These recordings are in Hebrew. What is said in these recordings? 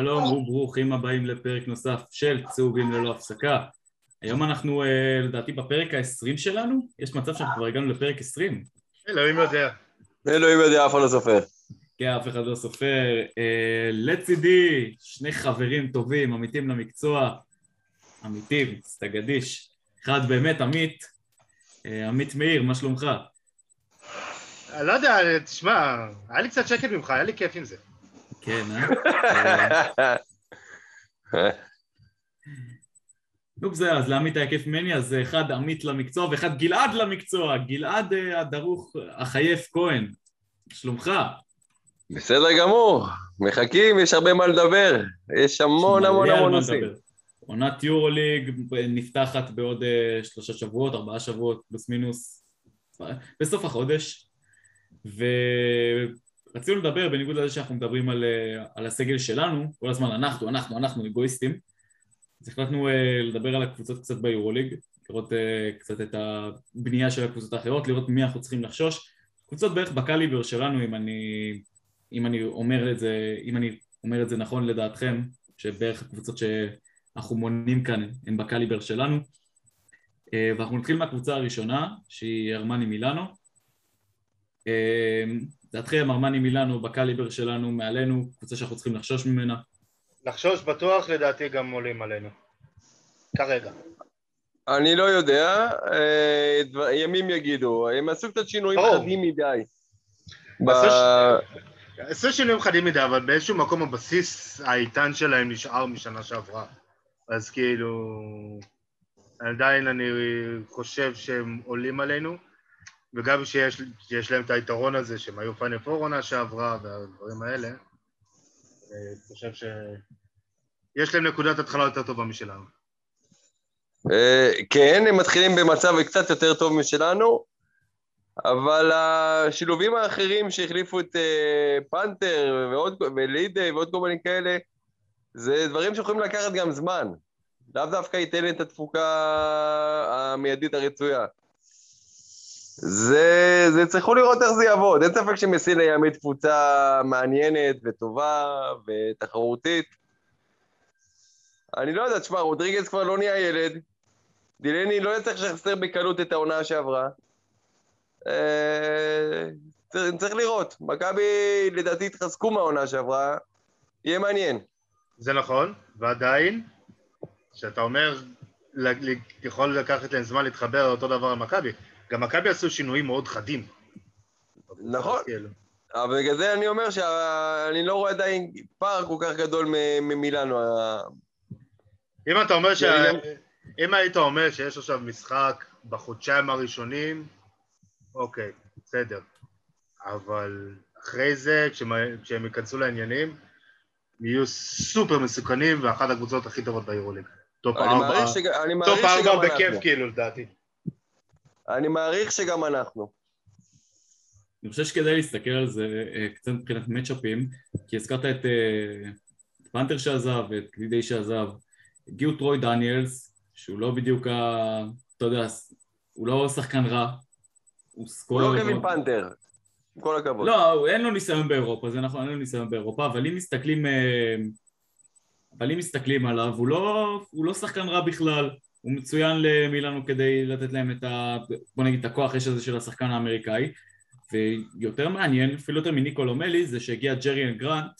שלום וברוכים הבאים לפרק נוסף של צהובים ללא הפסקה. היום אנחנו אה, לדעתי בפרק ה-20 שלנו, יש מצב שאנחנו כבר הגענו לפרק 20. אלוהים יודע. אלוהים יודע, אף אחד לא סופר. כן, אף אחד לא סופר. אה, לצידי, שני חברים טובים, עמיתים למקצוע, עמיתים, סטגדיש. אחד באמת עמית, אה, עמית מאיר, מה שלומך? לא יודע, תשמע, היה לי קצת שקט ממך, היה לי כיף עם זה. כן, אה? אה? נו בסדר, אז לעמית היה כיף ממני, אז אחד עמית למקצוע ואחד גלעד למקצוע, גלעד אה, הדרוך החייף כהן, שלומך? בסדר גמור, מחכים, יש הרבה מה לדבר, יש המון המון המון נושאים. עונת יורוליג נפתחת בעוד שלושה שבועות, ארבעה שבועות, פלוס מינוס, בסוף החודש, ורצינו לדבר, בניגוד לזה שאנחנו מדברים על, על הסגל שלנו, כל הזמן אנחנו, אנחנו, אנחנו אגואיסטים, אז החלטנו לדבר על הקבוצות קצת ביורוליג, לראות קצת את הבנייה של הקבוצות האחרות, לראות מי אנחנו צריכים לחשוש, קבוצות בערך בקליבר שלנו, אם אני, אם אני אומר את זה, אם אני אומר את זה נכון לדעתכם, שבערך הקבוצות שאנחנו מונים כאן הן בקליבר שלנו, ואנחנו נתחיל מהקבוצה הראשונה, שהיא ארמני מילאנו. דעתכם, ארמני מילאנו בקליבר שלנו, מעלינו, קבוצה שאנחנו צריכים לחשוש ממנה? לחשוש בטוח, לדעתי גם עולים עלינו. כרגע. אני לא יודע, ימים יגידו, הם עשו קצת שינויים חדים מדי. עשו שינויים חדים מדי, אבל באיזשהו מקום הבסיס האיתן שלהם נשאר משנה שעברה. אז כאילו, עדיין אני חושב שהם עולים עלינו, וגם שיש, שיש להם את היתרון הזה שהם היו פיינל פור עונה שעברה והדברים האלה, אני חושב שיש להם נקודת התחלה יותר טובה משלנו. כן, הם מתחילים במצב קצת יותר טוב משלנו, אבל השילובים האחרים שהחליפו את פנתר ועוד, ולידי ועוד כל מיני כאלה, זה דברים שיכולים לקחת גם זמן. לאו דווקא ייתן את התפוקה המיידית הרצויה. זה, זה צריכו לראות איך זה יעבוד. אין ספק שמסילה יעמיד קבוצה מעניינת וטובה ותחרותית. אני לא יודע, תשמע, רודריגז כבר לא נהיה ילד. דילני לא יצטרך לשחסר בקלות את העונה שעברה. צריך, צריך לראות. מכבי לדעתי התחזקו מהעונה שעברה. יהיה מעניין. זה נכון, ועדיין, כשאתה אומר, יכול לקחת להם זמן להתחבר לאותו דבר על מכבי, גם מכבי עשו שינויים מאוד חדים. נכון, אבל בגלל זה אני אומר שאני לא רואה עדיין פער כל כך גדול ממילאנו. אם אתה אומר ש... אם היית אומר שיש עכשיו משחק בחודשיים הראשונים, אוקיי, בסדר. אבל אחרי זה, כשהם ייכנסו לעניינים, יהיו סופר מסוכנים ואחת הקבוצות הכי טובות ביורוליג. top ארבע, top ארבע בכיף כאילו לדעתי. אני מעריך שגם אנחנו. אני חושב שכדאי להסתכל על זה קצת מבחינת מצ'אפים, כי הזכרת את פנתר שעזב ואת גלידי שעזב. הגיעו טרוי דניאלס, שהוא לא בדיוק ה... אתה יודע, הוא לא שחקן רע. הוא לא קווין פנתר. כל הכבוד. לא, אין לו ניסיון באירופה, זה נכון, אין לו ניסיון באירופה, אבל אם מסתכלים, אבל אם מסתכלים עליו, הוא לא, הוא לא שחקן רע בכלל, הוא מצוין למילאנו כדי לתת להם את ה... בוא נגיד את הכוח יש הזה של השחקן האמריקאי, ויותר מעניין, אפילו יותר מניקולו מלי, זה שהגיע ג'רי גרנט,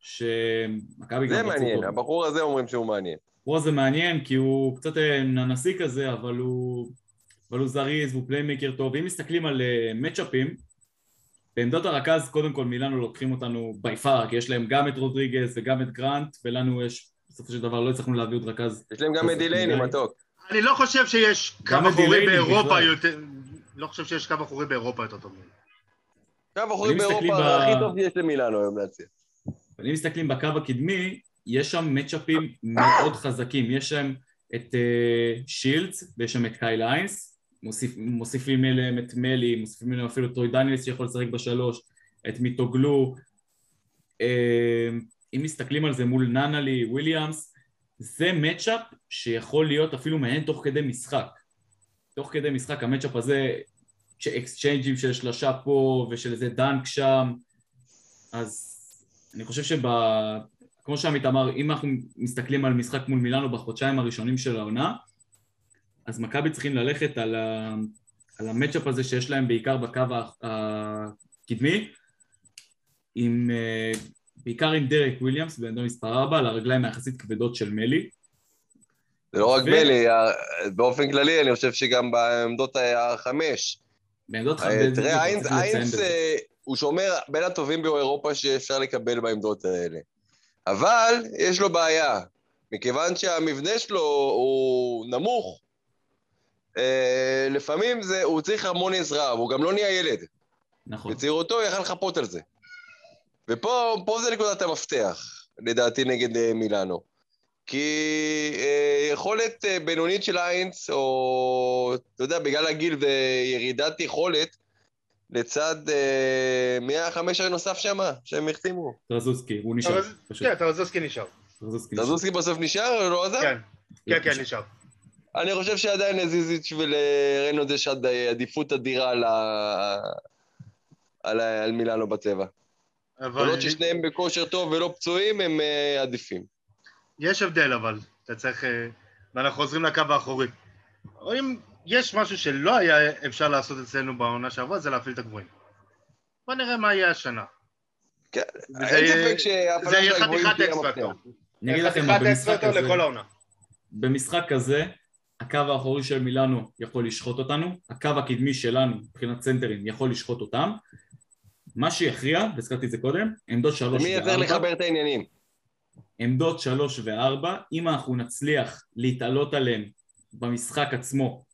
שמכבי גם... זה מעניין. הבחור הזה אומרים שהוא מעניין. הבחור הזה מעניין כי הוא קצת ננסי כזה, אבל הוא, אבל הוא זריז והוא playmaker טוב, ואם מסתכלים על מצ'אפים, בעמדות הרכז, קודם כל מילאנו לוקחים אותנו by far, כי יש להם גם את רודריגז וגם את גרנט, ולנו יש, בסופו של דבר לא הצלחנו להביא עוד רכז. יש להם גם את דילייני, מתוק. אני לא חושב שיש קו אחורי באירופה יותר... לא חושב שיש קו אחורי באירופה יותר טוב. קו אחורי באירופה הכי טוב שיש למילאנו היום להציע. אבל אם מסתכלים בקו הקדמי, יש שם מצ'אפים מאוד חזקים, יש שם את שילדס ויש שם את קייל היינס, מוסיפ, מוסיפים אליהם את מלי, מוסיפים אליהם אפילו טרוי דניאלס שיכול לשחק בשלוש, את מיטוגלו, אם מסתכלים על זה מול ננלי, וויליאמס, זה matchup שיכול להיות אפילו מעניין תוך כדי משחק. תוך כדי משחק ה matchup הזה, exchange ים של שלושה פה ושל איזה dunk שם, אז אני חושב כמו שעמית אמר, אם אנחנו מסתכלים על משחק מול מילאנו בחודשיים הראשונים של העונה, אז מכבי צריכים ללכת על, ה... על המצ'אפ הזה שיש להם בעיקר בקו הקדמי, עם, אה, בעיקר עם דרק וויליאמס, בעמדה מספר 4, על הרגליים היחסית כבדות של מלי. זה לא רק ו- מלי, ה- באופן כללי, אני חושב שגם בעמדות החמש. בעמדות אה, חמש, תראה, איינס, איינס. אה, הוא שומר בין הטובים באירופה שאפשר לקבל בעמדות האלה. אבל יש לו בעיה, מכיוון שהמבנה שלו הוא נמוך, אה, לפעמים זה, הוא צריך המון עזרה, והוא גם לא נהיה ילד. נכון. בצעירותו יכל לחפות על זה. ופה פה זה נקודת המפתח, לדעתי, נגד אה, מילאנו. כי אה, יכולת אה, בינונית של איינס, או, אתה יודע, בגלל הגיל וירידת יכולת, לצד... אה, מי היה החמש הנוסף שם, שהם החתימו? טרזוסקי, הוא נשאר. כן, טרזוסקי נשאר. טרזוסקי בסוף נשאר או לא עזב? כן, כן, כן, נשאר. אני חושב שעדיין לזיזיץ' ולרנוד יש עד- עדיפות אדירה על, ה... על, ה... על מילאנו בצבע. אבל עוד ששניהם בכושר טוב ולא פצועים, הם אה, עדיפים. יש הבדל אבל, אתה צריך... אה, ואנחנו חוזרים לקו האחורי. אם יש משהו שלא היה אפשר לעשות אצלנו בעונה שעברה, זה להפעיל את הגבוהים. בוא נראה מה יהיה השנה. כן, אין ספק יהיה של הגבוהים תהיה המפתח. אני אגיד לכם במשחק הזה. במשחק הזה, הקו האחורי של מילאנו יכול לשחוט אותנו, הקו הקדמי שלנו, מבחינת סנטרים, יכול לשחוט אותם. מה שיכריע, והזכרתי את זה קודם, עמדות שלוש מי יצטרך וארבע, לחבר את העניינים? עמדות שלוש וארבע, אם אנחנו נצליח להתעלות עליהם במשחק עצמו,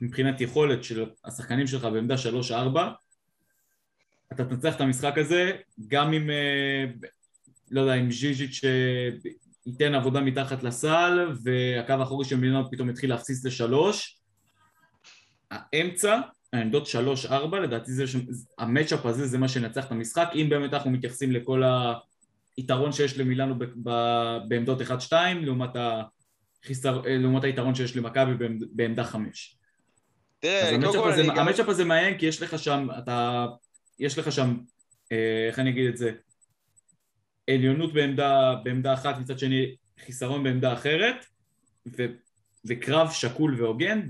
מבחינת יכולת של השחקנים שלך בעמדה שלוש-ארבע, אתה תנצח את המשחק הזה, גם אם, אה, לא יודע, אם ז'יז'יץ' אה, ייתן עבודה מתחת לסל, והקו האחורי של מילאנו פתאום יתחיל להפסיס לשלוש, האמצע, העמדות שלוש-ארבע, לדעתי זה, המצ'אפ הזה זה מה שנצח את המשחק, אם באמת אנחנו מתייחסים לכל היתרון שיש למילאנו ב- ב- בעמדות 1-2, לעומת, החיסר, אה, לעומת היתרון שיש למכבי בעמד- בעמדה 5. תראה, קודם כל אני. המצ'אפ הזה מעניין כי יש לך שם, אתה, יש לך שם, אה, איך אני אגיד את זה, עליונות בעמדה, בעמדה אחת, מצד שני חיסרון בעמדה אחרת, ו, וקרב שקול והוגן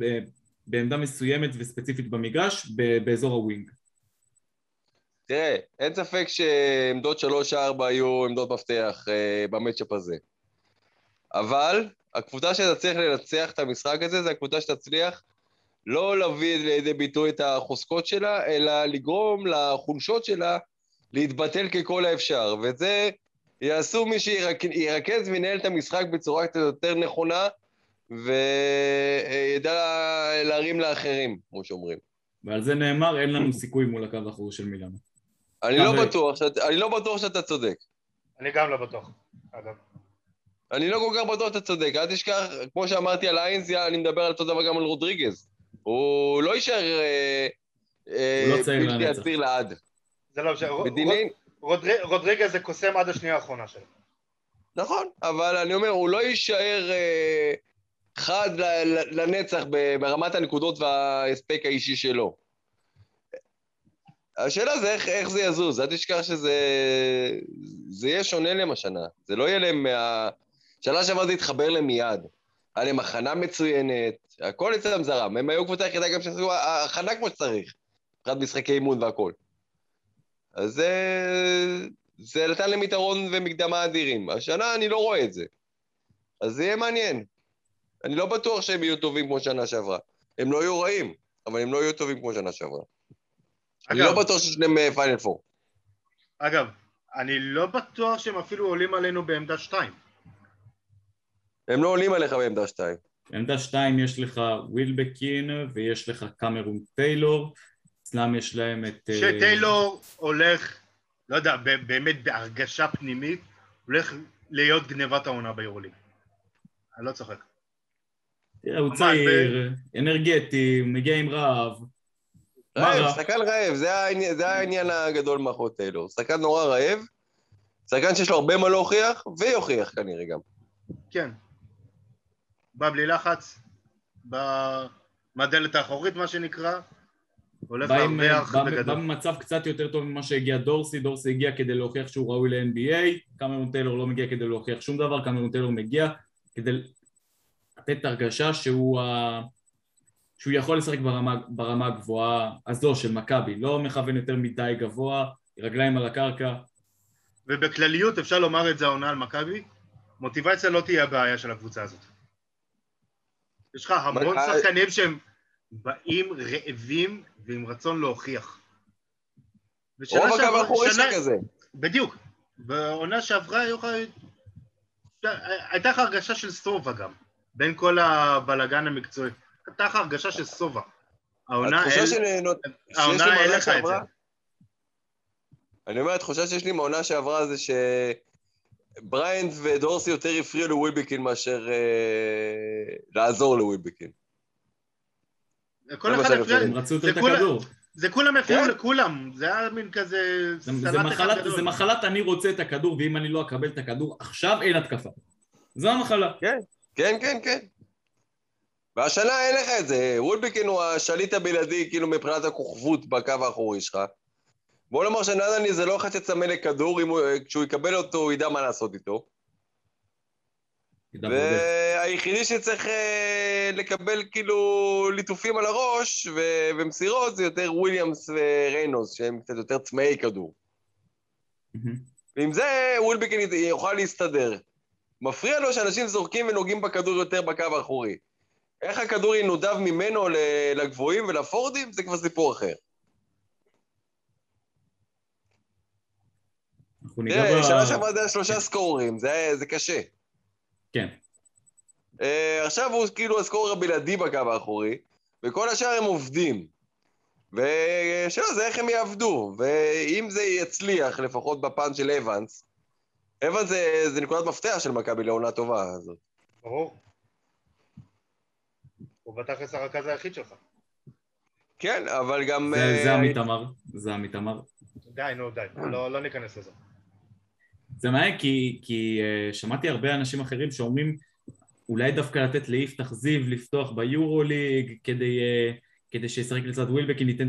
בעמדה מסוימת וספציפית במגרש, באזור הווינג. תראה, אין ספק שעמדות שלוש-ארבע היו עמדות מפתח אה, במצ'אפ הזה. אבל הקבוצה שתצליח לנצח את המשחק הזה זה הקבוצה שתצליח לא להביא לידי ביטוי את החוזקות שלה, אלא לגרום לחולשות שלה להתבטל ככל האפשר. ואת זה יעשו מי שירכז וינהל את המשחק בצורה קצת יותר נכונה, וידע להרים לאחרים, כמו שאומרים. ועל זה נאמר, אין לנו סיכוי מול הקו האחורי של מילאנו. אני לא שאת, אני לא בטוח שאתה צודק. אני גם לא בטוח, אגב. אני לא כל כך בטוח שאתה צודק, אל תשכח, כמו שאמרתי על איינס, אני מדבר על אותו דבר גם על רודריגז. הוא לא יישאר אה, אה, הוא לא צעיר בלתי לנצח. עציר לעד. זה לא משנה. רודריגז זה קוסם עד השנייה האחרונה שלו. נכון, אבל אני אומר, הוא לא יישאר אה, חד לנצח ברמת הנקודות וההספק האישי שלו. השאלה זה איך, איך זה יזוז, אל תשכח שזה זה יהיה שונה להם השנה. זה לא יהיה להם מה... שנה שעברה זה יתחבר להם מיד. היה להם הכנה מצוינת, הכל אצלם זרם. הם היו קבוצה היחידה גם שעשו הכנה כמו שצריך. מבחינת משחקי אימון והכל. אז זה... זה נתן להם יתרון ומקדמה אדירים. השנה אני לא רואה את זה. אז זה יהיה מעניין. אני לא בטוח שהם יהיו טובים כמו שנה שעברה. הם לא יהיו רעים, אבל הם לא יהיו טובים כמו שנה שעברה. אני אגב, לא בטוח ששניהם אה, פיינל פור. אגב, אני לא בטוח שהם אפילו עולים עלינו בעמדה שתיים. הם לא עולים עליך בעמדה שתיים. בעמדה 2 יש לך ווילבקין ויש לך קמרון טיילור, אצלם יש להם את... אה, שטיילור הולך, לא יודע, ב- באמת בהרגשה פנימית, הולך להיות גנבת העונה ביורוליג. אני לא צוחק. תראה, הוא צעיר, אנרגטי, מגיע עם רעב. רעב, רע? שחקן רעב, זה העניין, הגדול מאחורי טיילור. שחקן נורא רעב, שחקן שיש לו הרבה מה להוכיח, ויוכיח כנראה גם. כן. בא בלי לחץ, בא מהדלת האחורית, מה שנקרא, הולך להרוויח בגדול. בא במצב קצת יותר טוב ממה שהגיע דורסי, דורסי הגיע כדי להוכיח שהוא ראוי ל-NBA, קמרון טיילור לא מגיע כדי להוכיח שום דבר, קמרון טיילור מגיע כדי לתת הרגשה שהוא, ה... שהוא יכול לשחק ברמה, ברמה הגבוהה הזו של מכבי, לא מכוון יותר מדי גבוה, רגליים על הקרקע, ובכלליות אפשר לומר את זה העונה על מכבי, מוטיבציה לא תהיה הבעיה של הקבוצה הזאת. יש לך המון מה- שחקנים שהם באים רעבים ועם רצון להוכיח. רוב הקו האחורי שנה- שלך כזה. בדיוק. בעונה שעברה היו לך... הייתה לך הרגשה של שובע גם, בין כל הבלגן המקצועי. הייתה לך הרגשה של שובע. העונה התחושה אין- העונה לך את זה. אני אומר, התחושה שיש לי מהעונה שעברה זה שבריאנט ודורסי יותר הפריעו לווילבקין מאשר אה, לעזור לווילבקין. כל אחד הפריע. הם רצו יותר זה את הכדור. זה כולם הפריעו כן. לכולם, זה היה מין כזה זה, סלט אחד מחלת, גדול. זה מחלת אני רוצה את הכדור, ואם אני לא אקבל את הכדור עכשיו אין התקפה. זו המחלה. כן, כן, כן. והשנה אין לך את זה. ווילבקין הוא השליט הבלעדי, כאילו, מבחינת הכוכבות בקו האחורי שלך. בוא נאמר שננלי זה לא אחד שצמא לכדור, אם הוא, כשהוא יקבל אותו, הוא ידע מה לעשות איתו. והיחידי שצריך אה, לקבל כאילו ליטופים על הראש ו- ומסירות זה יותר וויליאמס וריינולדס, שהם קצת יותר צמאי כדור. מהמם. ועם זה ווילבקין יוכל להסתדר. מפריע לו שאנשים זורקים ונוגעים בכדור יותר בקו האחורי. איך הכדור ינודב ממנו לגבוהים ולפורדים, זה כבר סיפור אחר. אנחנו ניגע תראה, ב... שנה שעברה זה היה שלושה סקוררים, זה, קשה. כן. Uh, עכשיו הוא כאילו הסקורר הבלעדי בקו האחורי, וכל השאר הם עובדים. ושאלה זה איך הם יעבדו, ואם זה יצליח, לפחות בפן של אבנס, אבנס זה, זה נקודת מפתח של מכבי לעונה טובה הזאת. ברור. הוא בתכלס הרכז היחיד שלך. כן, אבל גם... זה, אה, זה המתעמר, זה המתעמר. די, נו, די. לא לא ניכנס לזה. זה מעניין כי, כי uh, שמעתי הרבה אנשים אחרים שאומרים אולי דווקא לתת ליפתח זיו לפתוח ביורוליג כדי, uh, כדי שישחק לצד ווילבקין, ניתן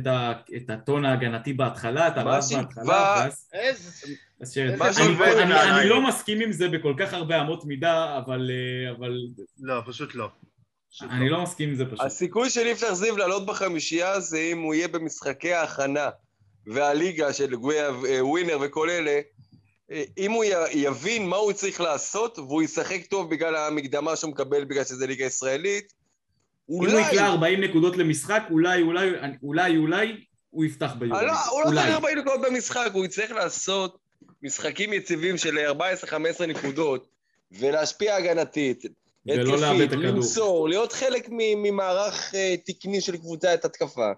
את הטון ההגנתי בהתחלה, את שיקבע- בהתחלה, ואז... אז אני, לא מסכים עם זה בכל כך הרבה אמות מידה, אבל, אה, אבל לא, פשוט לא. אני לא מסכים עם זה פשוט. הסיכוי של יפתח זיו לעלות בחמישייה זה אם הוא יהיה במשחקי ההכנה והליגה של אה, ווינר וכל אלה, אה, אם הוא יבין מה הוא צריך לעשות והוא ישחק טוב בגלל המקדמה שהוא מקבל בגלל שזה ליגה ישראלית, אם הוא אולי... יקלע 40 נקודות למשחק, אולי, אולי, אולי, אולי הוא יפתח אה, ביורוליג. לא, הוא לא אולי. צריך 40 נקודות במשחק, הוא יצטרך לעשות משחקים יציבים של 14-15 נקודות ולהשפיע הגנתית. ולא לאבד את הכדור. למסור, להיות חלק ממערך אה, תקני של קבוצת התקפה.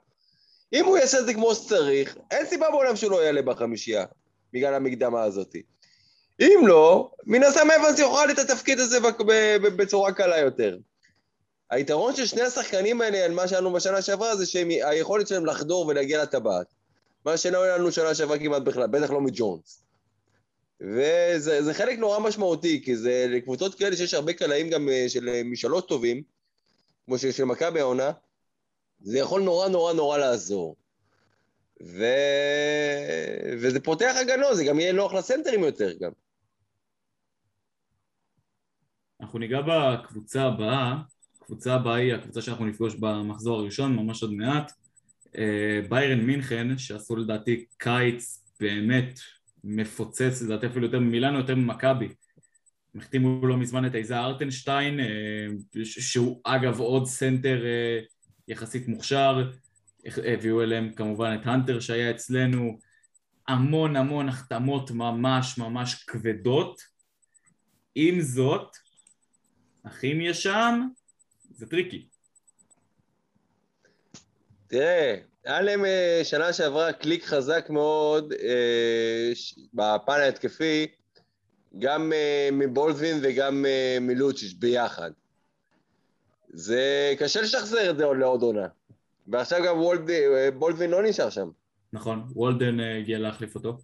אם הוא יעשה את זה כמו שצריך, אין סיבה בעולם שהוא לא יעלה בחמישייה, בגלל המקדמה הזאת. אם לא, מן הסתם אבנס יאכל את התפקיד הזה בצורה קלה יותר. היתרון של שני השחקנים האלה על מה שהיה בשנה שעברה זה שהיכולת שלהם לחדור ולהגיע לטבעת. מה שלא היה לנו שנה שעברה כמעט בכלל, בטח לא מג'ונס. וזה זה חלק נורא משמעותי, כי זה לקבוצות כאלה שיש הרבה קלעים גם אה, של אה, משאלות טובים, כמו שיש של מכבי העונה, זה יכול נורא נורא נורא לעזור. ו... וזה פותח הגנות, זה גם יהיה נוח לסנטרים יותר גם. אנחנו ניגע בקבוצה הבאה, הקבוצה הבאה היא הקבוצה שאנחנו נפגוש במחזור הראשון, ממש עוד מעט. אה, ביירן מינכן, שעשו לדעתי קיץ באמת מפוצץ, לדעתי אפילו יותר ממילאנו, יותר ממכבי. החתימו לא מזמן את איזה ארטנשטיין, אה, שהוא אגב עוד סנטר אה, יחסית מוכשר. הביאו אליהם כמובן את הנטר שהיה אצלנו. המון המון החתמות ממש ממש כבדות. עם זאת, הכימיה שם זה tricky. תראה, היה להם אה, שנה שעברה קליק חזק מאוד אה, בפן ההתקפי, גם אה, מבולדווין וגם אה, מלוצ'יץ' ביחד. זה קשה לשחזר את זה עוד לעוד עונה. ועכשיו גם ווייד בולדווין לא נשאר שם. נכון, וולדן אה, הגיע להחליף אותו.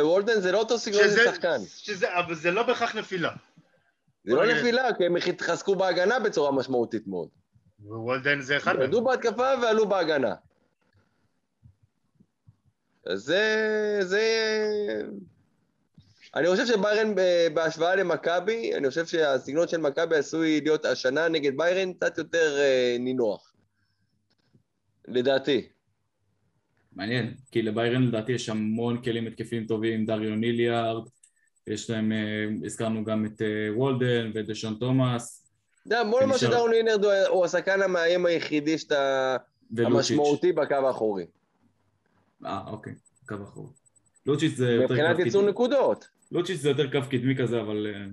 ווולדן זה לא אותו סגנון של שחקן. שזה, אבל זה לא בהכרח נפילה. זה לא אוקיי. נפילה, כי הם התחזקו בהגנה בצורה משמעותית מאוד. ווולדן זה אחד מהם. ירדו בהתקפה ועלו בהגנה. אז זה... זה... אני חושב שביירן ב- בהשוואה למכבי, אני חושב שהסגנון של מכבי עשוי להיות השנה נגד ביירן קצת יותר אה, נינוח. לדעתי. מעניין, כי לביירן לדעתי יש המון כלים התקפיים טובים, דריו ניליארד, יש להם, אה, הזכרנו גם את אה, וולדן ואת דשון תומאס, אתה יודע, נאמר נשאר- שדאון לינרד הוא- השחקן המאיים היחידי שאתה... המשמעותי בקו האחורי. אה, אוקיי, קו אחורי. לוצ'יץ' זה יותר מבחינת קו ייצור קדמי. נקודות. לוצ'יץ' זה יותר קו קדמי כזה, אבל... אה,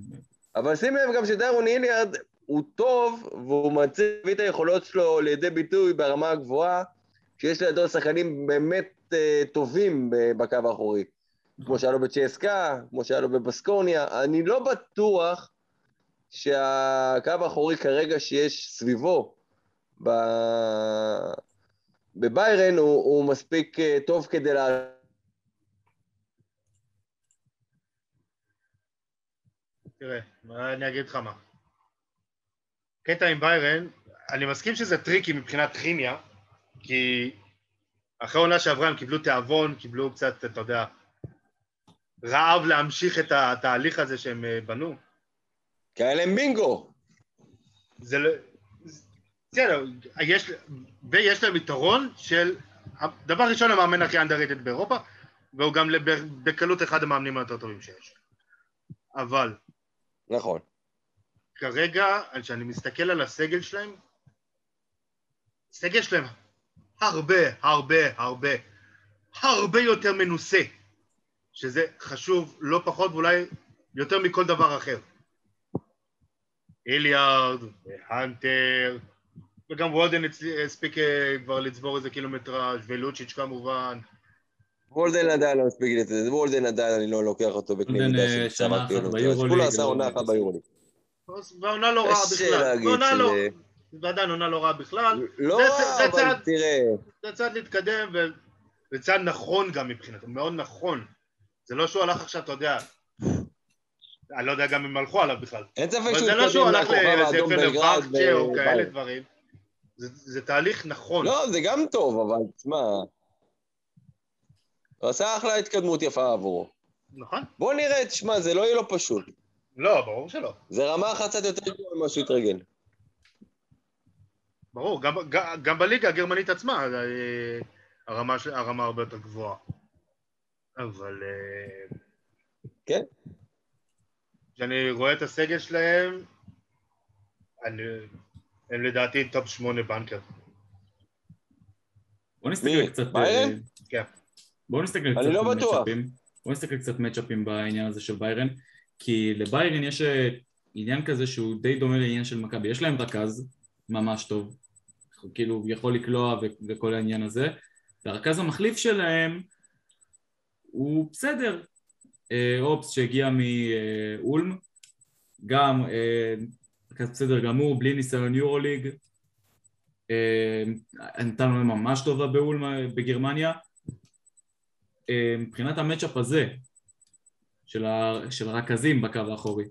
אבל שים לב גם שדיירון היליארד הוא טוב, והוא מביא את היכולות שלו לידי ביטוי ברמה הגבוהה, כשיש לידו שחקנים באמת טובים בקו האחורי. כמו שהיה לו בצ'סקה, כמו שהיה לו בבסקוניה. אני לא בטוח שהקו האחורי כרגע שיש סביבו ב... בביירן הוא, הוא מספיק אה, טוב כדי לה... תראה, אני אגיד לך מה. קטע עם ביירן, אני מסכים שזה tricky מבחינת כימיה, כי אחרי העונה שעברה הם קיבלו תיאבון, קיבלו קצת, אתה יודע, רעב להמשיך את התהליך הזה שהם אה, בנו. כי היה להם בינגו. זה לא... בסדר, יש, ויש להם יתרון של... דבר ראשון, המאמן הכי underrated באירופה, והוא גם לב- בקלות אחד המאמנים היותר טובים שיש. אבל נכון. כרגע, כשאני מסתכל על הסגל שלהם, הסגל שלהם הרבה, הרבה, הרבה, הרבה יותר מנוסה, שזה חשוב לא פחות ואולי יותר מכל דבר אחר. איליארד, הנטר, וגם וולדן הספיק אה, כבר לצבור איזה קילומטראז' ולוצ'יץ' כמובן. וולדן עדיין לא מספיק לזה, וולדן עדיין אני לא לוקח אותו בקנה מידה אחת ציונות. ביורוליג, כולה עשה לא עונה אחת. ביורוליג. והעונה לא רעה בכלל. ועונה לא... ועדיין עונה לא רעה בכלל. לא, זה- זה- זה אבל צעד- תראה, זה צעד להתקדם, ו- וצעד נכון גם מבחינתו, מאוד נכון. זה לא שהוא הלך עכשיו, אתה יודע, אני לא יודע גם אם הלכו עליו בכלל. אין ספק שהוא זה לא שהוא התקדם לאיזה האדום בלגרד או כאלה. דברים. זה, תהליך נכון. לא, זה גם טוב, אבל תשמע, הוא עשה אחלה התקדמות יפה עבורו. נכון? בוא נראה, תשמע, זה לא יהיה לו פשוט. לא, ברור שלא. זה רמה אחת קצת יותר גבוהה ממה שהוא התרגל. ברור, גם, גם, גם בליגה הגרמנית עצמה אה, הרמה, הרמה הרבה יותר גבוהה. אבל... אה, כן. כשאני רואה את הסגל שלהם, אני, הם לדעתי top שמונה banker. בוא נסתכל? קצת... ביירן? אה, כן. בואו נסתכל אני קצת לא על בטוח. בואו נסתכל קצת מצ'אפים בעניין הזה של ביירן, כי לביירן יש אה, עניין כזה שהוא די דומה לעניין של מכבי. יש להם רכז ממש טוב, כאילו יכול לקלוע וכל העניין הזה, והרכז המחליף שלהם הוא בסדר. אה, אופס שהגיע מאולם, גם אה, בסדר גמור, בלי ניסיון יורוליג, אה, נתן לו ממש טובה באולם בגרמניה. מבחינת המצ'אפ הזה, של, ה... של הרכזים בקו האחורי,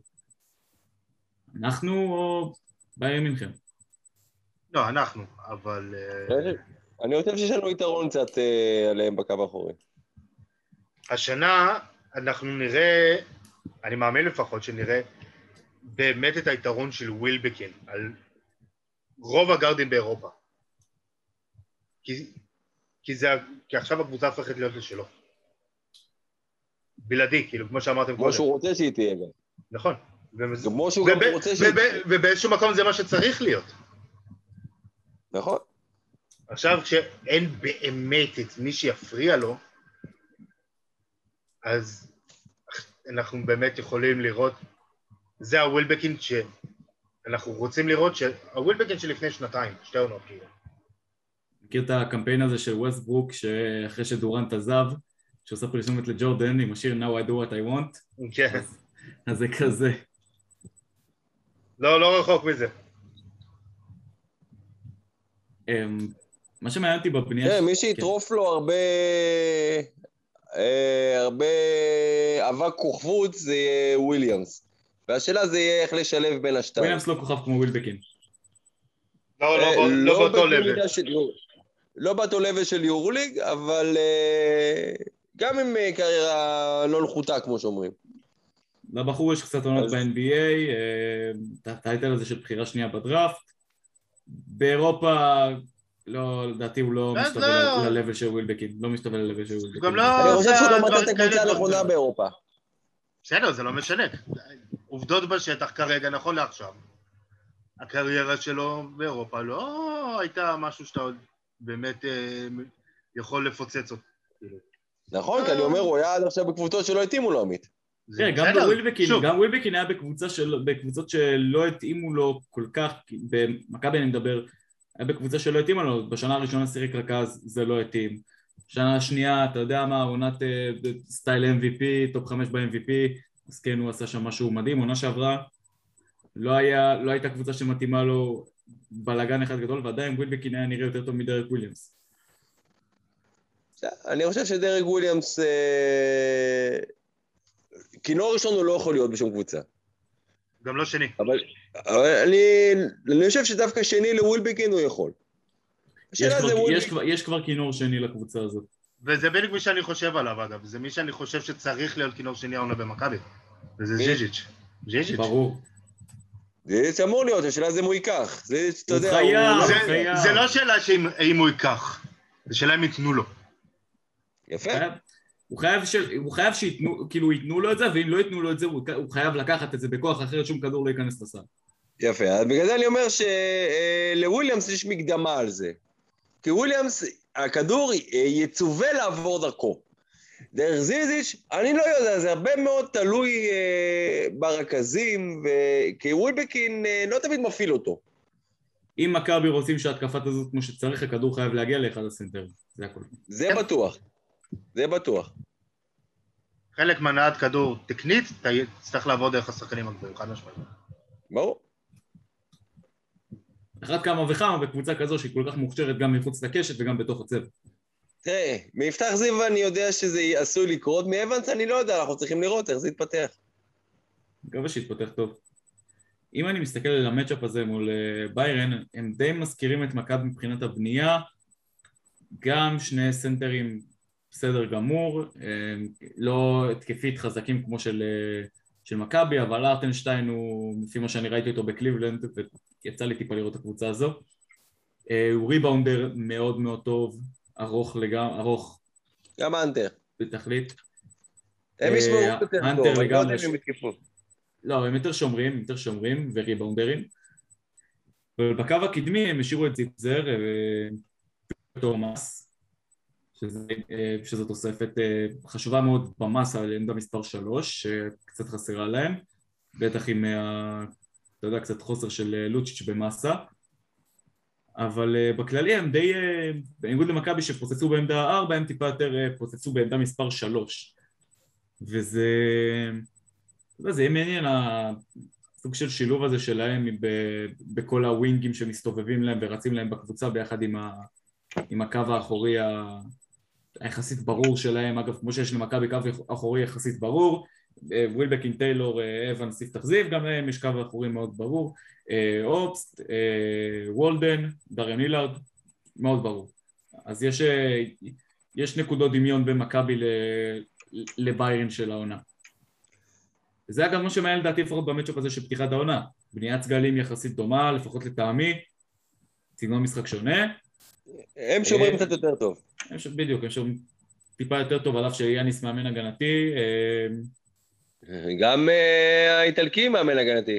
אנחנו או ביירן מינכן? לא, אנחנו, אבל... אני חושב שיש לנו יתרון קצת עליהם בקו האחורי. השנה אנחנו נראה, אני מאמין לפחות שנראה באמת את היתרון של ווילבקין על רוב הגארדים באירופה. כי, כי, זה, כי עכשיו הקבוצה הופכת להיות לשלו. בלעדי, כאילו, כמו שאמרתם כמו קודם. שהוא רוצה שהיא תהיה גם. נכון. כמו שהוא גם רוצה שהיא תהיה. ובאיזשהו מקום זה מה שצריך להיות. נכון. עכשיו כשאין באמת את מי שיפריע לו, אז אנחנו באמת יכולים לראות, זה הווילבקין שאנחנו רוצים לראות, הווילבקין שלפני שנתיים, שתי עונות כאילו. מכיר את הקמפיין הזה של ווסט ברוק שאחרי שדורנט עזב, שעושה פרסומת לג'ורדן עם השיר Now I do what I want, כן, אז, אז זה כזה. לא, לא רחוק מזה. אמ, מה שמעניין אותי בבנייה... כן, מי שיטרוף לו הרבה... אה, הרבה אבק כוכבות זה יהיה וויליאמס. והשאלה זה יהיה איך לשלב בין השתיים. וויליאמס לא כוכב כמו ווילבקין. לא, לא, אה, בא- לא באותו level. לא באותו level של יורוליג, אבל אה, גם עם קריירה לא נחותה, כמו שאומרים. לבחור יש קצת עונות ב-NBA, את הטייטל הזה של בחירה שנייה בדראפט. באירופה, לא, לדעתי הוא לא משתווה לא. ל-level של ווילבקין, לא משתווה ל-level של ווילבקין. גם לא- אני חושב שהוא לא מצא את הקבוצה הנכונה. באירופה. בסדר, זה לא משנה. עובדות בשטח כרגע, נכון לעכשיו. הקריירה שלו באירופה לא הייתה משהו שאתה עוד באמת אה, יכול לפוצץ אותו. נכון, כי אני אומר, הוא היה עד עכשיו בקבוצות שלא התאימו לו, עמית. תראה, גם. בווילבקין, גם ווילבקין היה בקבוצות שלא התאימו לו כל כך, במכבי אני מדבר, היה בקבוצה שלא התאימה לו, בשנה הראשונה שיחק רכז, זה לא התאים. שנה השנייה, אתה יודע מה, עונת אה, style MVP, top חמש ב-MVP, אז כן, הוא עשה שם משהו מדהים, עונה שעברה, לא, היה, לא הייתה קבוצה שמתאימה לו בלאגן אחד גדול, ועדיין ווילבקין היה נראה יותר טוב מדרק וויליאמס. אני חושב שדרג וויליאמס... אה, כינור ראשון הוא לא יכול להיות בשום קבוצה. גם לא שני. אבל אני, אני חושב שדווקא שני לווילבקין הוא יכול. יש, כבר-. יש, כבר, יש כבר כינור שני לקבוצה הזאת. וזה בדיוק מי שאני חושב עליו, אגב. זה מי שאני חושב שצריך להיות כינור שני העונה במכבי. וזה? ז'יז'יץ'. ז'יז'יץ'. ברור. זה אמור להיות, השאלה זה אם הוא ייקח. זה, אתה הוא יודע, חייב. הוא... זה- חייב. זה לא שאלה שאם הוא ייקח, זה שאלה אם ייתנו לו. יפה. הוא חייב, ש... הוא חייב שייתנו, כאילו ייתנו לו את זה, ואם לא ייתנו לו את זה, הוא, הוא חייב לקחת את זה בכוח, אחרת שום כדור לא ייכנס לסל. יפה, אז בגלל זה אני אומר שלוויליאמס יש מקדמה על זה. כי וויליאמס, הכדור אה, יצווה לעבור דרכו. דרך זיזיץ', אני לא יודע, זה הרבה מאוד תלוי אה, ברכזים, ו... כי ווילבקין אה, לא תמיד מפעיל אותו. אם מכבי רוצים שההתקפה תזוז כמו שצריך, הכדור חייב להגיע לאחד הסנטר. זה הכל. זה בטוח. זה בטוח. חלק מהנעת כדור תקנית, אתה תצטרך לעבור דרך השחקנים הגבוהים, חד משמעית. ברור. אחת כמה וכמה בקבוצה כזו שהיא כל כך מוכשרת גם מחוץ לקשת וגם בתוך הצוות. תראה, מיפתח זיו אני יודע שזה עשוי לקרות, מאבנס אני לא יודע, אנחנו צריכים לראות איך זה יתפתח. מקווה שיתפתח טוב. אם אני מסתכל על המצ'אפ הזה מול אה, ביירן, הם די מזכירים את מכבי מבחינת הבנייה, גם שני סנטרים בסדר גמור, אה, לא התקפית חזקים כמו של, אה, של מכבי, אבל ארטנשטיין הוא, לפי מה שאני ראיתי אותו בקליבלנד, ויצא לי טיפה לראות את הקבוצה הזו, אה, הוא ריבאונדר מאוד מאוד טוב, ארוך לגמרי, ארוך גם האנטר. בתכלית. הם אה, ישמעו יותר טוב, אני לא יודע לגמרי אם ש- הם יתקפו. לא, הם יותר שומרים, יותר שומרים וריבאונדרים. ובקו הקדמי הם השאירו את זיפזר ותומאס, שזה, אה, שזו תוספת אה, חשובה מאוד במסה על עמדה מספר 3, שקצת חסרה להם, בטח עם, ה- אתה יודע, קצת חוסר של אה, לוצ'יץ' במסה. אבל אה, בכללי הם די, אה, בניגוד למכבי שפוצצו בעמדה 4, הם טיפה יותר אה, פוצצו בעמדה מספר 3. וזה... אתה יודע, זה יהיה מעניין הסוג של שילוב הזה שלהם ב- בכל הווינגים שמסתובבים להם ורצים להם בקבוצה ביחד עם, ה, עם הקו האחורי היחסית ברור שלהם, אגב כמו שיש למכבי קו אחורי יחסית ברור, אה, ווילבקין טיילור, אה, אבן, סיף תחזיב, גם להם יש קו אחורי מאוד ברור, אה, אופסט, וולדן, דריון הילארד, מאוד ברור. אז יש, יש נקודות דמיון בין מכבי לביירן של העונה. זה גם מה שמעניין לדעתי לפחות במצ'אפ הזה של פתיחת העונה. בניית סגלים יחסית דומה, לפחות לטעמי, סגנון משחק שונה. הם שומרים קצת יותר טוב. הם ש... בדיוק, הם שם טיפה יותר טוב, על אף שיאניס מאמן הגנתי. אה, גם אה, האיטלקי מאמן הגנתי.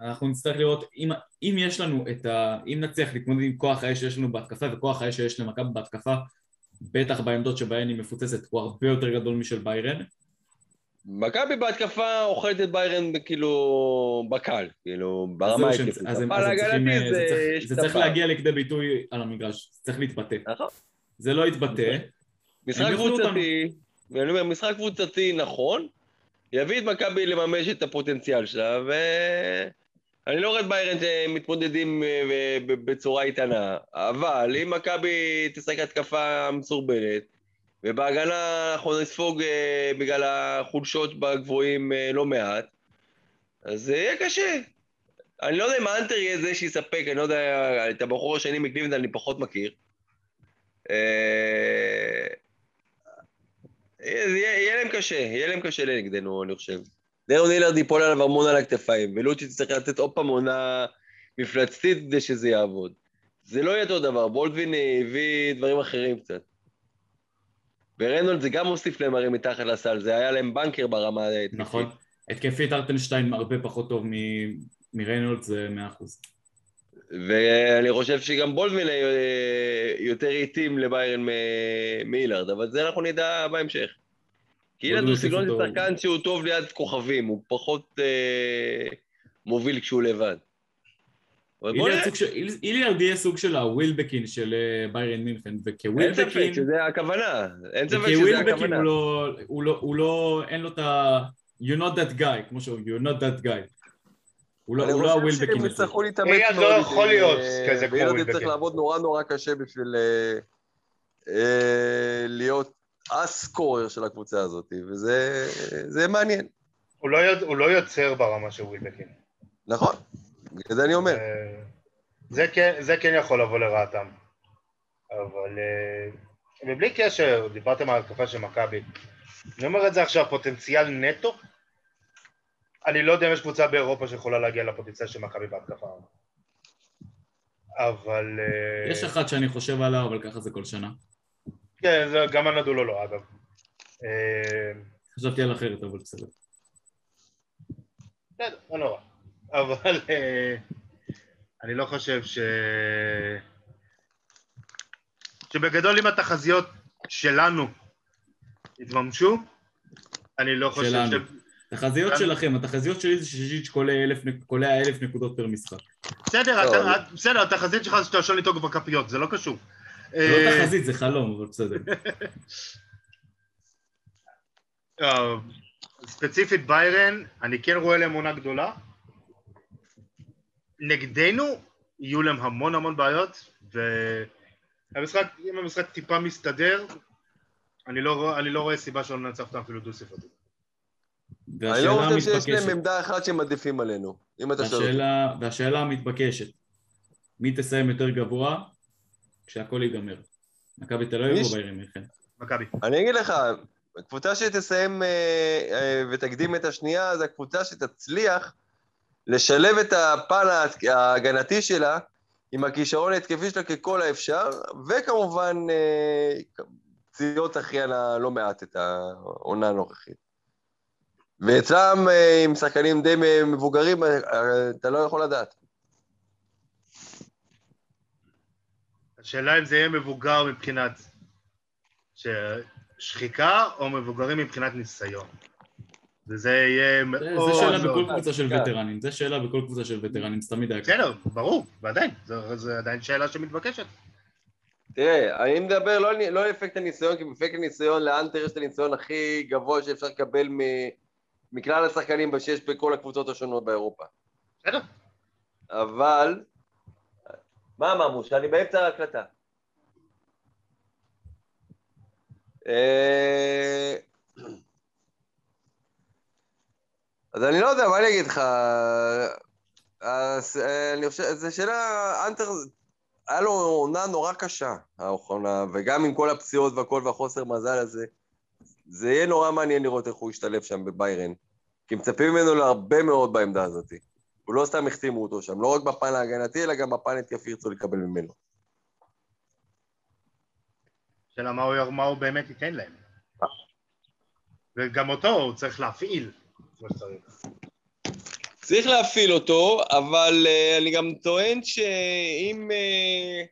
אנחנו נצטרך לראות, אם, אם יש לנו את ה... אם נצליח להתמודד עם כוח האש שיש לנו בהתקפה, וכוח האש שיש למכבי בהתקפה, בטח בעמדות שבהן היא מפוצצת, הוא הרבה יותר גדול משל ביירן. מכבי בהתקפה אוכלת את ביירן כאילו בקל, כאילו ברמה ההתקפית. אז הם- צריכים, אה, זה צריך-. להגיע לכדי ביטוי על המגרש, זה צריך להתבטא. נכון. זה לא יתבטא, משחק הם יאכלו קבוצתי, ואני אומר, משחק קבוצתי נכון, יביא את מכבי לממש את הפוטנציאל שלה, ואני לא רואה את ביירן שמתמודדים אה, ב- בצורה איתנה, אבל אם מכבי תשחק התקפה מסורבלת, ובהגנה אנחנו נספוג אה, בגלל החולשות בגבוהים אה, לא מעט, אז זה יהיה קשה. אני לא יודע אם האנטר יהיה זה שיספק, אני לא יודע, את הבחור השני מקליבלנד אני פחות מכיר. אה, קשה, יהיה להם קשה נגדנו, אני חושב. דרון הילרד ייפול עליו המון על הכתפיים, ולוצ'י צריך לתת עוד פעם עונה מפלצתית כדי שזה יעבוד. זה לא יהיה אותו דבר, בולדווין הביא דברים אחרים קצת. ורנולד זה גם מוסיף להם הרי מתחת לסל, זה היה להם בנקר ברמה ההתקפית. נכון. התקפית ארטנשטיין הרבה פחות טוב מ- מריינולד, זה מאה אחוז. ואני חושב שגם בולדווין אה, יותר התאים לביירן מ- מהילארד, אבל זה אנחנו נדע בהמשך. כי הילארד הוא סגנון הוסיף של שחקן שהוא טוב ליד כוכבים, הוא פחות אה, מוביל כשהוא לבד. אבל בוא איליארד יהיה סוג של הווילבקין של אה, ביירן מינכן, אין ספק וכווילבקין, שזה הכוונה, אין ספק שזה וכווילבקין הכוונה. הוא לא, הוא לא, הוא לא, אין לו את ה... You're not that guy, כמו שאומרים, you're not that guy. הוא לא אני הוא לא חושב הווילבקין שהם. יצטרכו להתאמץ אייד לא מאוד, יכול אה, להיות כזה כמו ווילבקין. צריך לעבוד נורא נורא קשה בשביל אה, אה, להיות הסקורר של הקבוצה הזאת, וזה זה מעניין. לא הוא לא יוצר ברמה של ווילבקין. נכון, בגלל זה אני אומר. זה כן, זה כן יכול לבוא לרעתם. אבל... אה, ובלי קשר, דיברתם על התקפה של מכבי. אני אומר את זה עכשיו, פוטנציאל נטו, אני לא יודע אם יש קבוצה באירופה שיכולה להגיע לפוטנציאל של מכבי בהתקפה. אבל... אה, יש אחת שאני חושב עליה, אבל ככה זה כל שנה. כן, זה גם הנדולו לא, אגב. אה, חשבתי על אחרת, אבל בסדר. בסדר, לא נורא. אבל אה, אני לא חושב ש... שבגדול אם התחזיות שלנו יתממשו, אני לא חושב שלנו. ש... תחזיות שלכם, התחזיות שלי זה שז'יץ' קולע אלף נקודות פר משחק. בסדר, לא, בסדר, התחזית שלך זה שאתה יושב איתו בכפיות, זה לא קשור. זה לא אה, תחזית, זה חלום, אבל בסדר. ספציפית ביירן, אני כן רואה להם עונה גדולה. נגדנו יהיו להם המון המון בעיות, והמשחק, אם המשחק טיפה מסתדר, אני לא, אני לא רואה סיבה שלא ננצח אותם אפילו דו ספרתי. אני לא חושב שיש להם עמדה אחת שהם עדיפים עלינו, אם אתה שואל. והשאלה, והשאלה המתבקשת, מי תסיים יותר גבוה כשהכל ייגמר? מכבי תל אביב או ביירן מינכן? מכבי. אני אגיד לך, הקבוצה שתסיים אה, אה, ותקדים את השנייה, זה הקבוצה שתצליח לשלב את הפן ההגנתי שלה עם הכישרון ההתקפי שלה ככל האפשר, וכמובן אה, פציעות תחיינה לא מעט את העונה הנוכחית. ואצלם, אה, עם שחקנים די מבוגרים, אה, אתה לא יכול לדעת. השאלה אם זה יהיה מבוגר מבחינת שחיקה או מבוגרים מבחינת ניסיון. וזה יהיה זה מאוד... זה שאלה מאוד- בכל קבוצה של. וטרנים, זה שאלה בכל קבוצה של וטרנים, זה תמיד היה ככה. בסדר, ברור, ועדיין, זו עדיין שאלה שמתבקשת. תראה, אני מדבר לא, על- לא אפקט הניסיון, כי באפקט הניסיון לאנטר יש את הניסיון הכי גבוה שאפשר לקבל מ- מכלל השחקנים שיש בכל הקבוצות השונות באירופה. בסדר. אבל... מה ממוש? אני באמצע ההקלטה. אה, אז אני לא יודע, מה אני אגיד לך? אז, אה, אני חושב, זו שאלה, אנטר, היה לו עונה נורא קשה, האחרונה, וגם עם כל הפציעות והכל והחוסר מזל הזה, זה יהיה נורא מעניין לראות איך הוא ישתלב שם בביירן. כי מצפים ממנו להרבה מאוד בעמדה הזאת. הוא לא סתם החתימו אותו שם, לא רק בפן ההגנתי, אלא גם בפן התקפי ירצו לקבל ממנו. שאלה מה הוא, מה הוא באמת ייתן להם. וגם אותו הוא צריך להפעיל כמו שצריך. צריך להפעיל אותו, אבל uh, אני גם טוען שאם uh,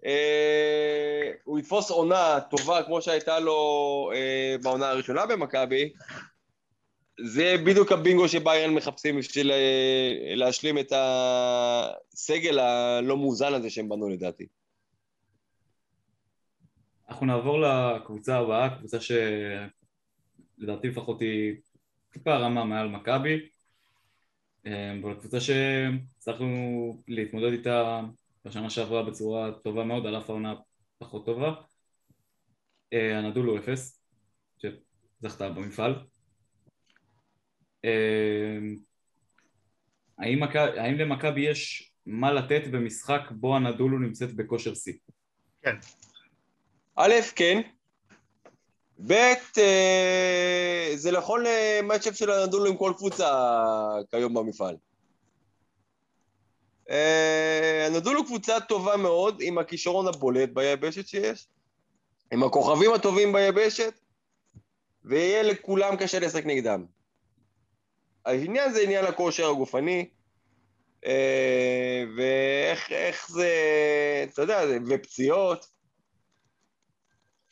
uh, הוא יתפוס עונה טובה כמו שהייתה לו uh, בעונה הראשונה במכבי, זה בדיוק הבינגו שביירן מחפשים בשביל uh, להשלים את הסגל הלא מאוזן הזה שהם בנו לדעתי. אנחנו נעבור לקבוצה הבאה, קבוצה שלדעתי לפחות היא טיפה רמה מעל מכבי, אה, אבל קבוצה שהצלחנו להתמודד איתה בשנה שעברה בצורה טובה מאוד, על אף העונה פחות טובה. אה, הנדולו אפס, שזכתה במפעל. אה, האם, מכ... האם למכבי יש מה לתת במשחק בו הנדולו נמצאת בכושר שיא? כן. א', כן, ב', אה, זה נכון למצ'אפ של הנדולו עם כל קבוצה כיום במפעל. אה, הנדולו קבוצה טובה מאוד, עם הכישרון הבולט ביבשת שיש, עם הכוכבים הטובים ביבשת, ויהיה לכולם קשה לשחק נגדם. העניין זה עניין הכושר הגופני, אה, ואיך איך זה, אתה יודע, ופציעות.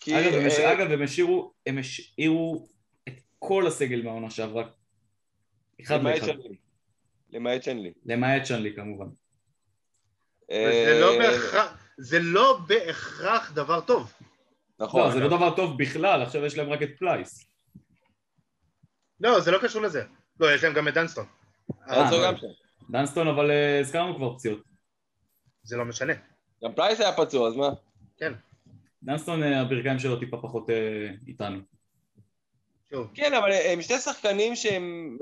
כי, אגב, הם, אה, אגב, הם השאירו, הם השאירו את כל הסגל מהעונה שעברה. אחד לאחד. למעט שנלי. למעט שנלי כמובן. זה לא, בהכרח, זה לא בהכרח דבר טוב. נכון. לא, זה לא דבר טוב בכלל, עכשיו יש להם רק את פלייס. לא, זה לא קשור לזה. לא, יש להם גם את דנסטון. דנסטון גם שם. דנסטון, אבל אה, הזכרנו כבר פציעות. זה לא משנה. גם פלייס היה פצוע, אז מה? כן. דנסטון, אה, הברכיים שלו טיפה פחות אה, איתנו. כן, אבל הם שתי שחקנים שהם...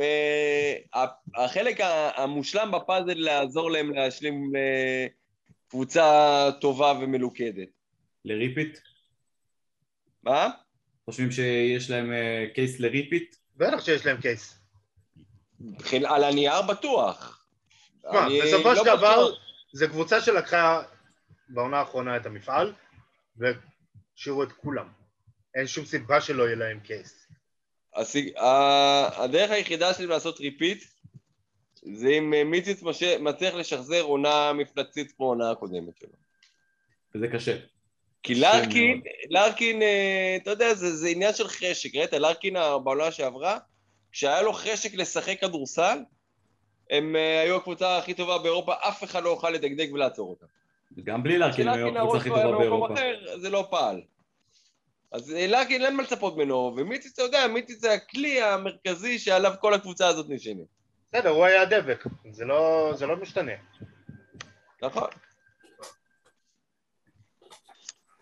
החלק המושלם בפאזל לעזור להם להשלים קבוצה טובה ומלוכדת. ל repeat? מה? חושבים שיש להם case ל repeat? בטח שיש להם case. על הנייר בטוח. מה, בסופו של לא דבר, זו קבוצה שלקחה בעונה האחרונה את המפעל, והשאירו את כולם. אין שום סיבה שלא יהיה להם קייס. הדרך היחידה שלי לעשות repeat זה אם מיציץ מצליח לשחזר עונה מפלצית כמו העונה הקודמת שלו. וזה קשה. כי לארקין, לארקין, אה, אתה יודע, זה, זה עניין של חשק. ראית, לארקין בעונה שעברה, כשהיה לו חשק לשחק כדורסל, הם uh, היו הקבוצה הכי טובה באירופה, אף אחד לא יוכל לדגדג ולעצור אותה. גם בלי לארקין היו הקבוצה הכי טובה באירופה. זה לא פעל. אז אה, לארקין אין מה לצפות ממנו, ומיטיס, אתה יודע, מיטיס זה הכלי המרכזי שעליו כל הקבוצה הזאת נשענת. בסדר, הוא היה דבק, זה לא, זה לא משתנה. נכון.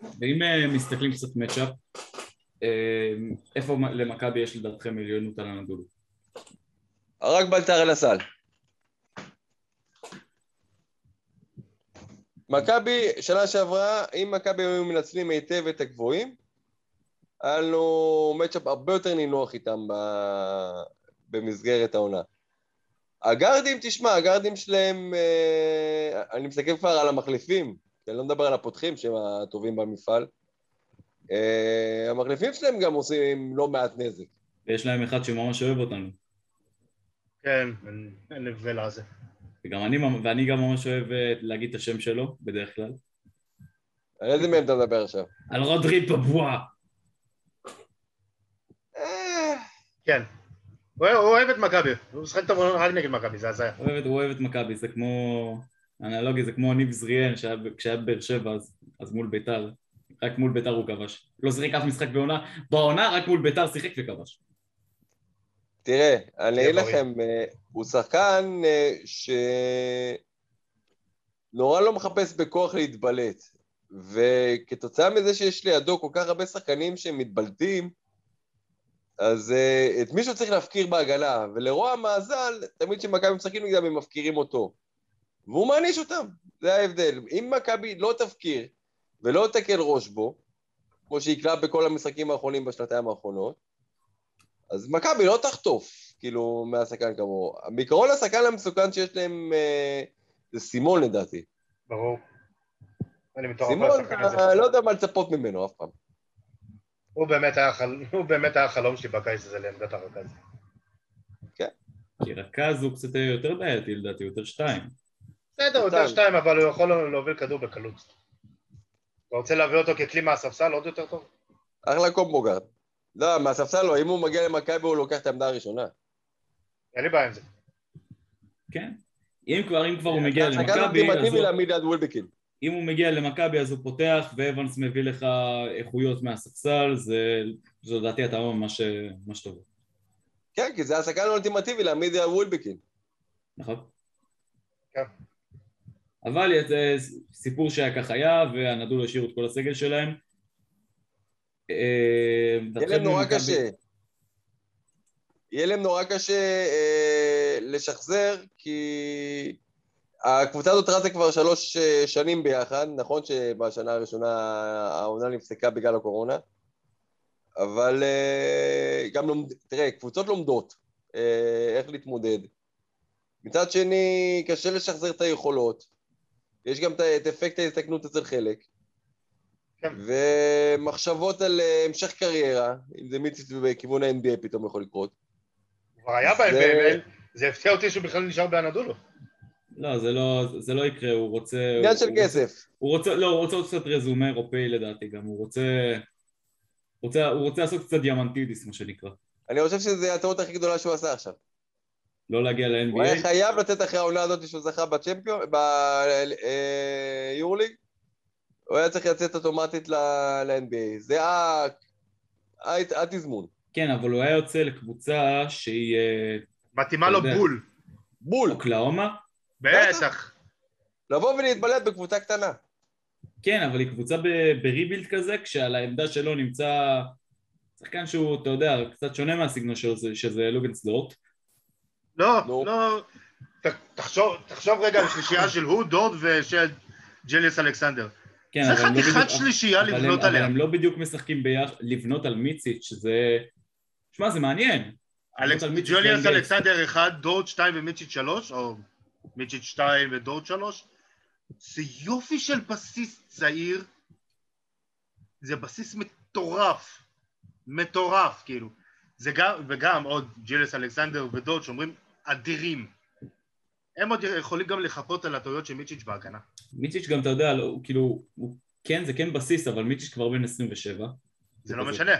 ואם אה, מסתכלים קצת מצ'אפ, אמ, איפה למכבי יש לדעתכם עליונות על הנדולו? רק בלטר אל הסל. מכבי, שנה שעברה, אם מכבי היו מנצלים היטב את הגבוהים, היה לנו מצ'אפ הרבה יותר נינוח איתם ב... במסגרת העונה. הגארדים, תשמע, הגארדים שלהם, אה, אני מסתכל כבר על המחליפים, אני לא מדבר על הפותחים שהם הטובים במפעל. Uh, המחליפים שלהם גם עושים לא מעט נזק. ויש להם אחד שממש אוהב אותנו. כן, אין הבדל על זה. וגם אני, ואני גם ממש אוהב אה, להגיד את השם שלו, בדרך כלל. על איזה מהם אתה מדבר עכשיו? על רודרי פבואה. אה. כן. הוא אוהב את מכבי, הוא משחק טוב רק נגד מכבי, זה הזיה. הוא אוהב את מכבי, זה כמו... אנלוגי, זה כמו ניב זריאן, כשהיה בבאר שבע, אז מול בית"ר. רק מול ביתר הוא כבש. לא שיחק אף משחק בעונה, בעונה רק מול ביתר שיחק וכבש. תראה, אני אגיד לכם, אה, הוא שחקן אה, שנורא לא מחפש בכוח להתבלט, וכתוצאה מזה שיש לידו כל כך הרבה שחקנים שמתבלטים, אז uh, את מישהו צריך להפקיר בהגנה, ולרוע המאזל, תמיד כשמכבי משחקים נגדם הם מפקירים אותו. והוא מעניש אותם, זה ההבדל. אם מכבי לא תפקיר, ולא תקל ראש בו, כמו שהקלה בכל המשחקים האחרונים בשנתיים האחרונות, אז מכבי לא תחטוף, כאילו, מהשחקן כמוהו. בעיקרון השחקן המסוכן שיש להם אה, זה סימון לדעתי. ברור. סימון, אני לא יודע מה לצפות ממנו אף פעם. הוא באמת היה, חל... הוא באמת היה חלום שלי בקיץ הזה לעמדת הרכז. כן. כי רכז הוא קצת יותר בעייתי לדעתי, יותר שתיים. בסדר, יותר שתיים, אבל הוא יכול להוביל כדור בקלות. אתה רוצה להביא אותו ככלי מהספסל עוד יותר טוב? אחלה קומבוגרד. לא, מהספסל לא, אם הוא מגיע למכבי הוא לוקח את העמדה הראשונה. אין לי בעיה עם זה. כן. אם כבר, אם כבר הוא מגיע למכבי, אז הוא... אם הוא מגיע למכבי אז הוא פותח ואבנס מביא לך איכויות מהספסל, זה, זו דעתי אתה אומר ממש, ממש טוב. כן, כי זה השחקן האולטימטיבי להעמיד על וולבקין. נכון. כן. אבל זה סיפור שהיה כך היה, והנדול השאירו את כל הסגל שלהם. אה, יהיה להם נורא קשה. יהיה להם נורא קשה אה, לשחזר, כי הקבוצה הזאת רצה כבר שלוש אה, שנים ביחד, נכון שבשנה הראשונה העונה נפסקה בגלל הקורונה, אבל אה, גם לומד... תראה, קבוצות לומדות אה, איך להתמודד. מצד שני, קשה לשחזר את היכולות. יש גם את- אפקט ההסתכנות אצל חלק. כן. ומחשבות על אה, המשך קריירה, אם זה מיציס בכיוון ה-NBA פתאום יכול לקרות. כבר היה זה- בהם, זה הפתיע אותי שהוא בכלל נשאר באנדולו. לא, זה לא, זה לא יקרה, הוא רוצה... עניין של כסף. הוא רוצה, לא, הוא רוצה עוד קצת רזומה אירופאי לדעתי גם, הוא רוצה... רוצה, הוא רוצה לעשות קצת דיאמנטידיס, מה שנקרה. אני חושב שזו הטעות הכי גדולה שהוא עשה עכשיו. לא להגיע הוא היה ל-NBA. חייב לתת אחרי העונה הזאת שהוא זכה בצ'מפיון, ביורליג, הוא היה צריך לצאת אוטומטית ל-NBA. זה ה- התזמון. כן, אבל הוא היה יוצא לקבוצה שהיא אה, מתאימה לו. בול. בול. אוקלאומה. בטח. לבוא ולהתבלט בקבוצה קטנה. כן, אבל היא קבוצה בריבילד כזה, כשעל העמדה שלו נמצא שחקן שהוא, אתה יודע, קצת שונה מהסגנון שלו, זה- שזה לוגנסדורט. לא. לא. תחשוב- תחשוב רגע על שלישייה של הוא, דורד ושל ג'ליוס אלכסנדר. כן, זה אבל הם לא חתיכת בדיוק- שלישייה אבל לבנות אבל עליה. הם לא בדיוק משחקים ביחד, לבנות על מיציץ', שזה... שמע, זה מעניין. ג'וליאס. אלכסנדר אחד, דורד שתיים ומיצ'יץ' שלוש, או מיצ'יץ' שתיים ודורד שלוש. זה יופי של בסיס צעיר. זה בסיס מטורף. מטורף, כאילו. זה גם, וגם עוד ג'יילס אלכסנדר ודורד שאומרים אדירים. הם עוד יכולים גם לחפות על הטעויות של מיצ'יץ' בהגנה. מיצ'יץ' גם, אתה יודע, לא, כאילו, הוא, כן, זה כן בסיס, אבל מיצ'יץ' כבר בן 27. זה לא. משנה.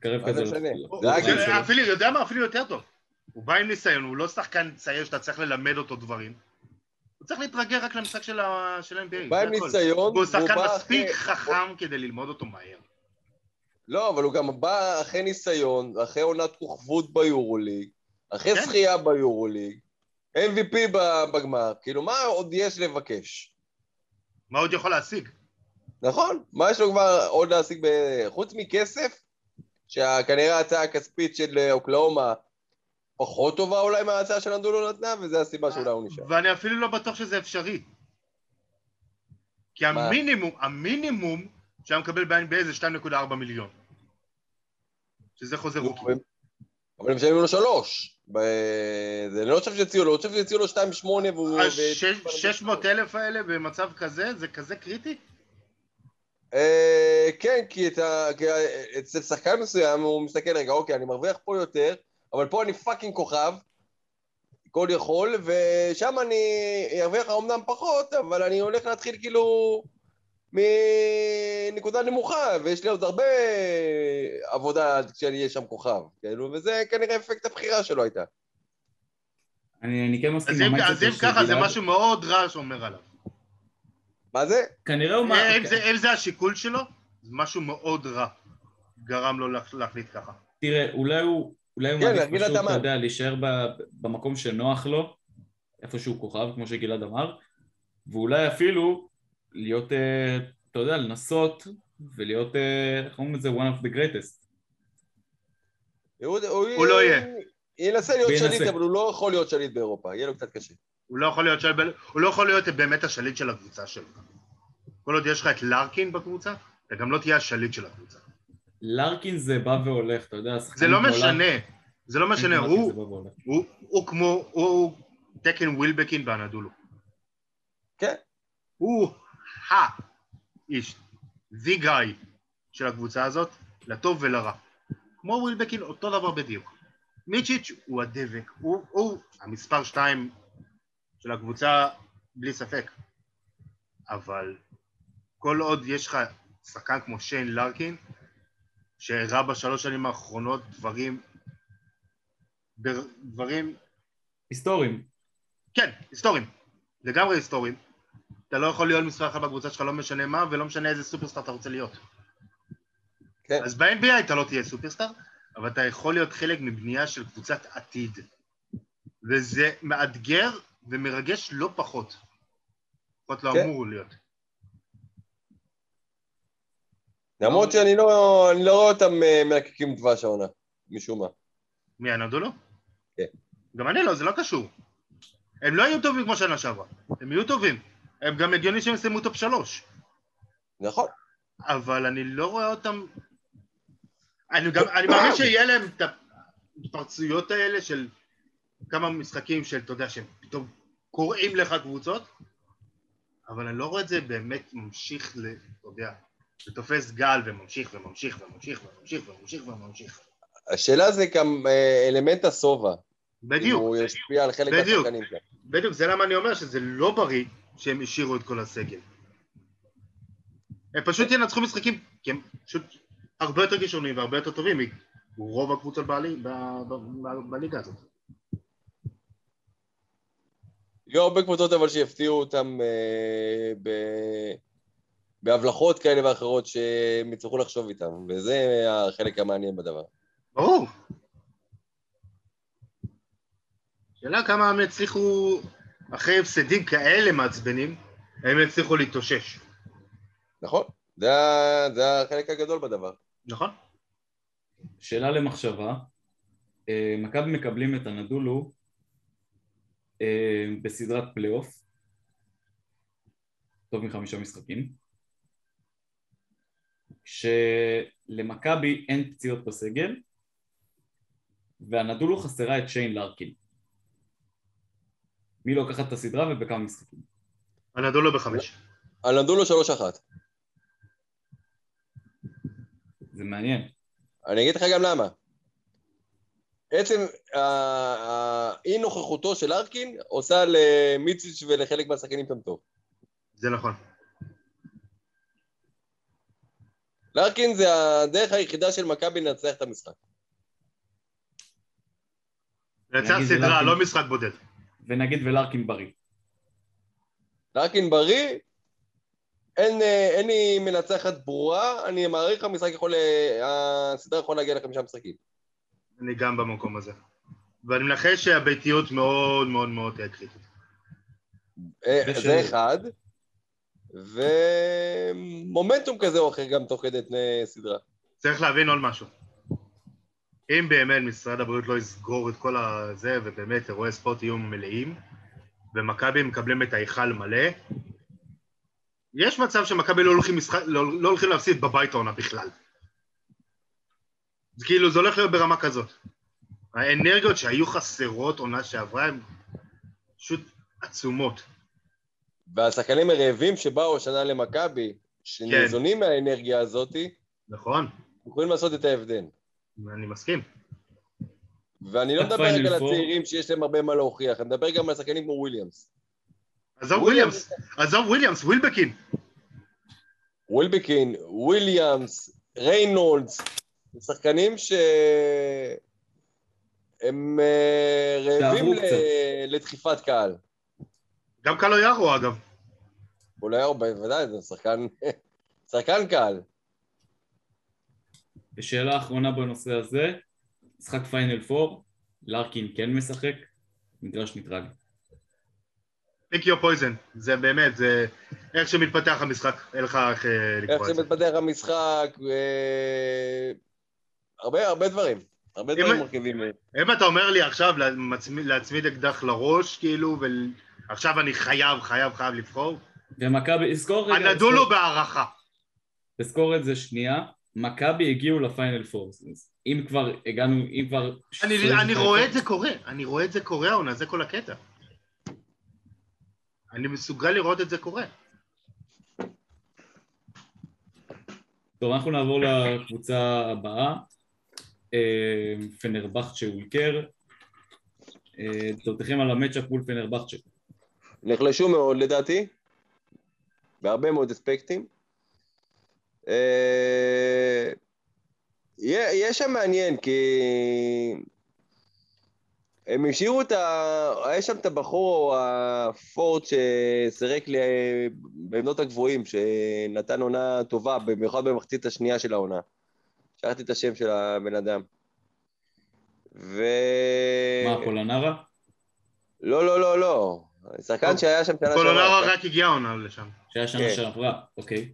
קרב כזה. משנה? ל- הוא- זה הוא- הגיל שלו. אפילו, יודע מה? אפילו יותר טוב. הוא בא עם ניסיון, הוא לא שחקן צעיר שאתה צריך ללמד אותו דברים. הוא צריך להתרגל רק למשחק של ה-NBA. בא עם. ניסיון, והוא שחקן מספיק חכם כדי ללמוד אותו מהר. לא, אבל הוא גם בא אחרי ניסיון, אחרי עונת כוכבות ביורוליג, אחרי כן. זכייה ביורוליג, MVP ב- בגמר, כאילו מה עוד יש לבקש? מה עוד יכול להשיג? נכון, מה יש לו כבר עוד להשיג ב... חוץ מכסף, שכנראה ההצעה הכספית של אה, אוקלאומה פחות טובה אולי מההצעה של אנדולו נתנה, וזו הסיבה שאולי הוא נשאר. ואני אפילו לא בטוח שזה אפשרי. כי? המינימום, המינימום שהיה מקבל ב-NBA זה 2.4 מיליון. שזה חוזה rookie. אבל הם משלמים לו שלוש. זה לא חושב שהציעו לו, אני חושב שהציעו לו שתיים שמונה והוא... ה-600 אלף האלה במצב כזה, זה כזה קריטי? אה, כן, כי אצל שחקן מסוים הוא מסתכל, רגע, אוקיי, אני מרוויח פה יותר, אבל פה אני fucking כוכב, כל יכול, ושם אני ארוויח אומנם פחות, אבל אני הולך להתחיל כאילו מנקודה נמוכה, ויש לי עוד הרבה עבודה כשאני אהיה שם כוכב, כאילו, וזה כנראה אפקט הבחירה שלו הייתה. אני, אני כן מסכים אז אם- ככה, זה. משהו מאוד רע שאומר עליו. מה זה? כנראה הוא... מה- אם זה- אם זה השיקול שלו, זה משהו מאוד רע. גרם לו להח- להחליט ככה. תראה, אולי הוא... אולי הוא כן, מעדיף פשוט. אתה יודע, להישאר במקום שנוח לו, איפה שהוא כוכב, כמו שגלעד אמר, ואולי אפילו להיות, אה, אתה יודע, לנסות ולהיות, אה, איך אומרים את זה? one of the greatest. הוא, לא יהיה. ינסה להיות. שליט, אבל הוא לא יכול להיות שליט באירופה, יהיה לו קצת קשה. הוא לא יכול להיות, של... הוא לא יכול להיות באמת השליט של הקבוצה שלו. כל עוד יש לך את לארקין בקבוצה, אתה גם לא תהיה השליט של הקבוצה. לארקין זה בא והולך, אתה יודע, זה לא בעולם- משנה, זה לא משנה, הוא, והולך. הוא, הוא כמו, הוא תקן ווילבקין באנדולו. כן. הוא האיש, the guy של הקבוצה הזאת, לטוב ולרע. כמו ווילבקין, אותו דבר בדיוק. מיצ'יץ' הוא הדבק, הוא, הוא המספר שתיים של הקבוצה בלי ספק. אבל כל עוד יש לך שחקן כמו שיין לארקין, שהראה בשלוש שנים האחרונות דברים, בר- דברים, היסטוריים. כן, היסטוריים, לגמרי היסטוריים. אתה לא יכול להיות מספר אחת בקבוצה שלך, לא משנה מה, ולא משנה איזה סופרסטאר אתה רוצה להיות. כן. אז ב-NBA אתה לא תהיה סופרסטאר, אבל אתה יכול להיות חלק מבנייה של קבוצת עתיד. וזה מאתגר ומרגש לא פחות. לפחות לא כן. אמור להיות. למרות שאני לא, לא רואה אותם אה, מלקקים דבש העונה, משום מה. מי, אנדולו? כן. גם אני לא, זה לא קשור. הם לא יהיו טובים כמו שנה שעברה. הם יהיו טובים. הם גם הגיוני שהם יסיימו top שלוש. נכון. אבל אני לא רואה אותם... אני גם, אני מאמין שיהיה להם את ההתפרצויות האלה של כמה משחקים של, אתה יודע, שהם פתאום קורעים לך קבוצות, אבל אני לא רואה את זה באמת ממשיך, ל, אתה יודע, זה תופס גל וממשיך וממשיך וממשיך וממשיך וממשיך וממשיך. השאלה זה גם אה, אלמנט השובע. בדיוק, הוא ישפיע על חלק. מהשחקנים כאן. בדיוק, זה למה אני אומר שזה לא בריא שהם השאירו את כל הסגל. הם פשוט ינצחו משחקים, כי הם פשוט הרבה יותר כישרונים והרבה יותר טובים מרוב הקבוצות בליגה הזאת. יהיו הרבה קבוצות אבל שיפתיעו אותם אה, ב... בהבלחות כאלה ואחרות שהם יצטרכו לחשוב איתם, וזה החלק המעניין בדבר. ברור. שאלה כמה הם יצליחו, אחרי הפסדים כאלה מעצבנים, הם יצליחו להתאושש, נכון, זה, זה החלק הגדול בדבר. נכון? שאלה למחשבה, אה, מכבי מקבלים את הנדולו בסדרת פלייאוף, טוב מחמישה משחקים, שלמכבי אין פציעות בסגל, והנדולו חסרה את שיין לארקין. מי לוקחת את הסדרה ובכמה משחקים? הנדולו בחמש. הנדולו 3-1. זה מעניין. אני אגיד לך גם למה. עצם האי נוכחותו של ארקין עושה למיציץ' ולחלק מהשחקנים שם טוב. זה נכון. לארקין זה הדרך היחידה של מכבי לנצח את המשחק. לנצח סדרה. לא משחק בודד. ונגיד ולארקין בריא. לארקין בריא, אין, אה, אין לי מנצחת ברורה, אני מעריך המשחק יכול, אה, הסדרה יכולה להגיע לחמישה משחקים. אני גם במקום הזה. ואני מנחש שהביתיות מאוד מאוד מאוד תהיה קריטית. אה, זה אחד, ומומנטום כזה או אחר גם תוך כדי תנאי סדרה. צריך להבין עוד משהו. אם באמת משרד הבריאות לא יסגור את כל הזה, ובאמת אירועי ספורט יהיו מלאים, ומכבי מקבלים את ההיכל מלא, יש מצב שמכבי לא הולכים, משחק, לא, לא הולכים להפסיד בבית העונה בכלל. זה כאילו, זה הולך להיות ברמה כזאת. האנרגיות שהיו חסרות עונה שעברה הן פשוט עצומות. והשחקנים הרעבים שבאו השנה למכבי, שניזונים מהאנרגיה הזאת, נכון, יכולים לעשות את ההבדל. אני מסכים. ואני לא מדבר רק על. הצעירים שיש להם הרבה מה להוכיח, אני מדבר גם על שחקנים כמו וויליאמס. עזוב וויליאמס, עזוב וויליאמס, ווילבקין. ווילבקין, וויליאמס, ריינולדס, זה שחקנים ש... הם אה, רעבים ל-. לדחיפת קהל. גם קלויארו אגב. אולי הוא בוודאי, זה שחקן, שחקן קהל. ושאלה אחרונה בנושא הזה, משחק פיינל פור, לארקין כן משחק, מגרש ניטרלי. pick your poison, זה באמת, זה איך שמתפתח המשחק, אין לך איך אה, איך לקרוא את זה. שמתפתח המשחק, אה, הרבה הרבה דברים. הרבה דברים מרכיבים. אם אתה אומר לי עכשיו להצמיד- להצמיד אקדח לראש, כאילו, ועכשיו אני חייב, חייב, חייב לבחור, ומכבי, זכור רגע, אנדולו בהערכה. תזכור את זה שנייה, מכבי הגיעו לפיינל פור, אם כבר הגענו, אם כבר... אני, אני רואה את זה קורה, אני רואה את זה קורה העונה, זה כל הקטע. אני מסוגל לראות את זה קורה. טוב, אנחנו נעבור לקבוצה הבאה, אה, פנרבכצ'ה אולקר. אה, דעותיכם על המצ'אפ מול פנרבכצ'ה. נחלשו מאוד לדעתי, בהרבה מאוד אספקטים. אה, יהיה שם מעניין, כי הם השאירו את ה... היה שם את הבחור, הפורט שסירק לי אה, בעמדות הגבוהים, שנתן עונה טובה, במיוחד במחצית השנייה של העונה. שכחתי את השם של הבן אדם. ו... מה, פולנרה? לא, לא, לא, לא. שחקן. שהיה שם שנה פולונרה רק הגיע העונה לשם. שהיה שנה כן. שעברה, אוקיי.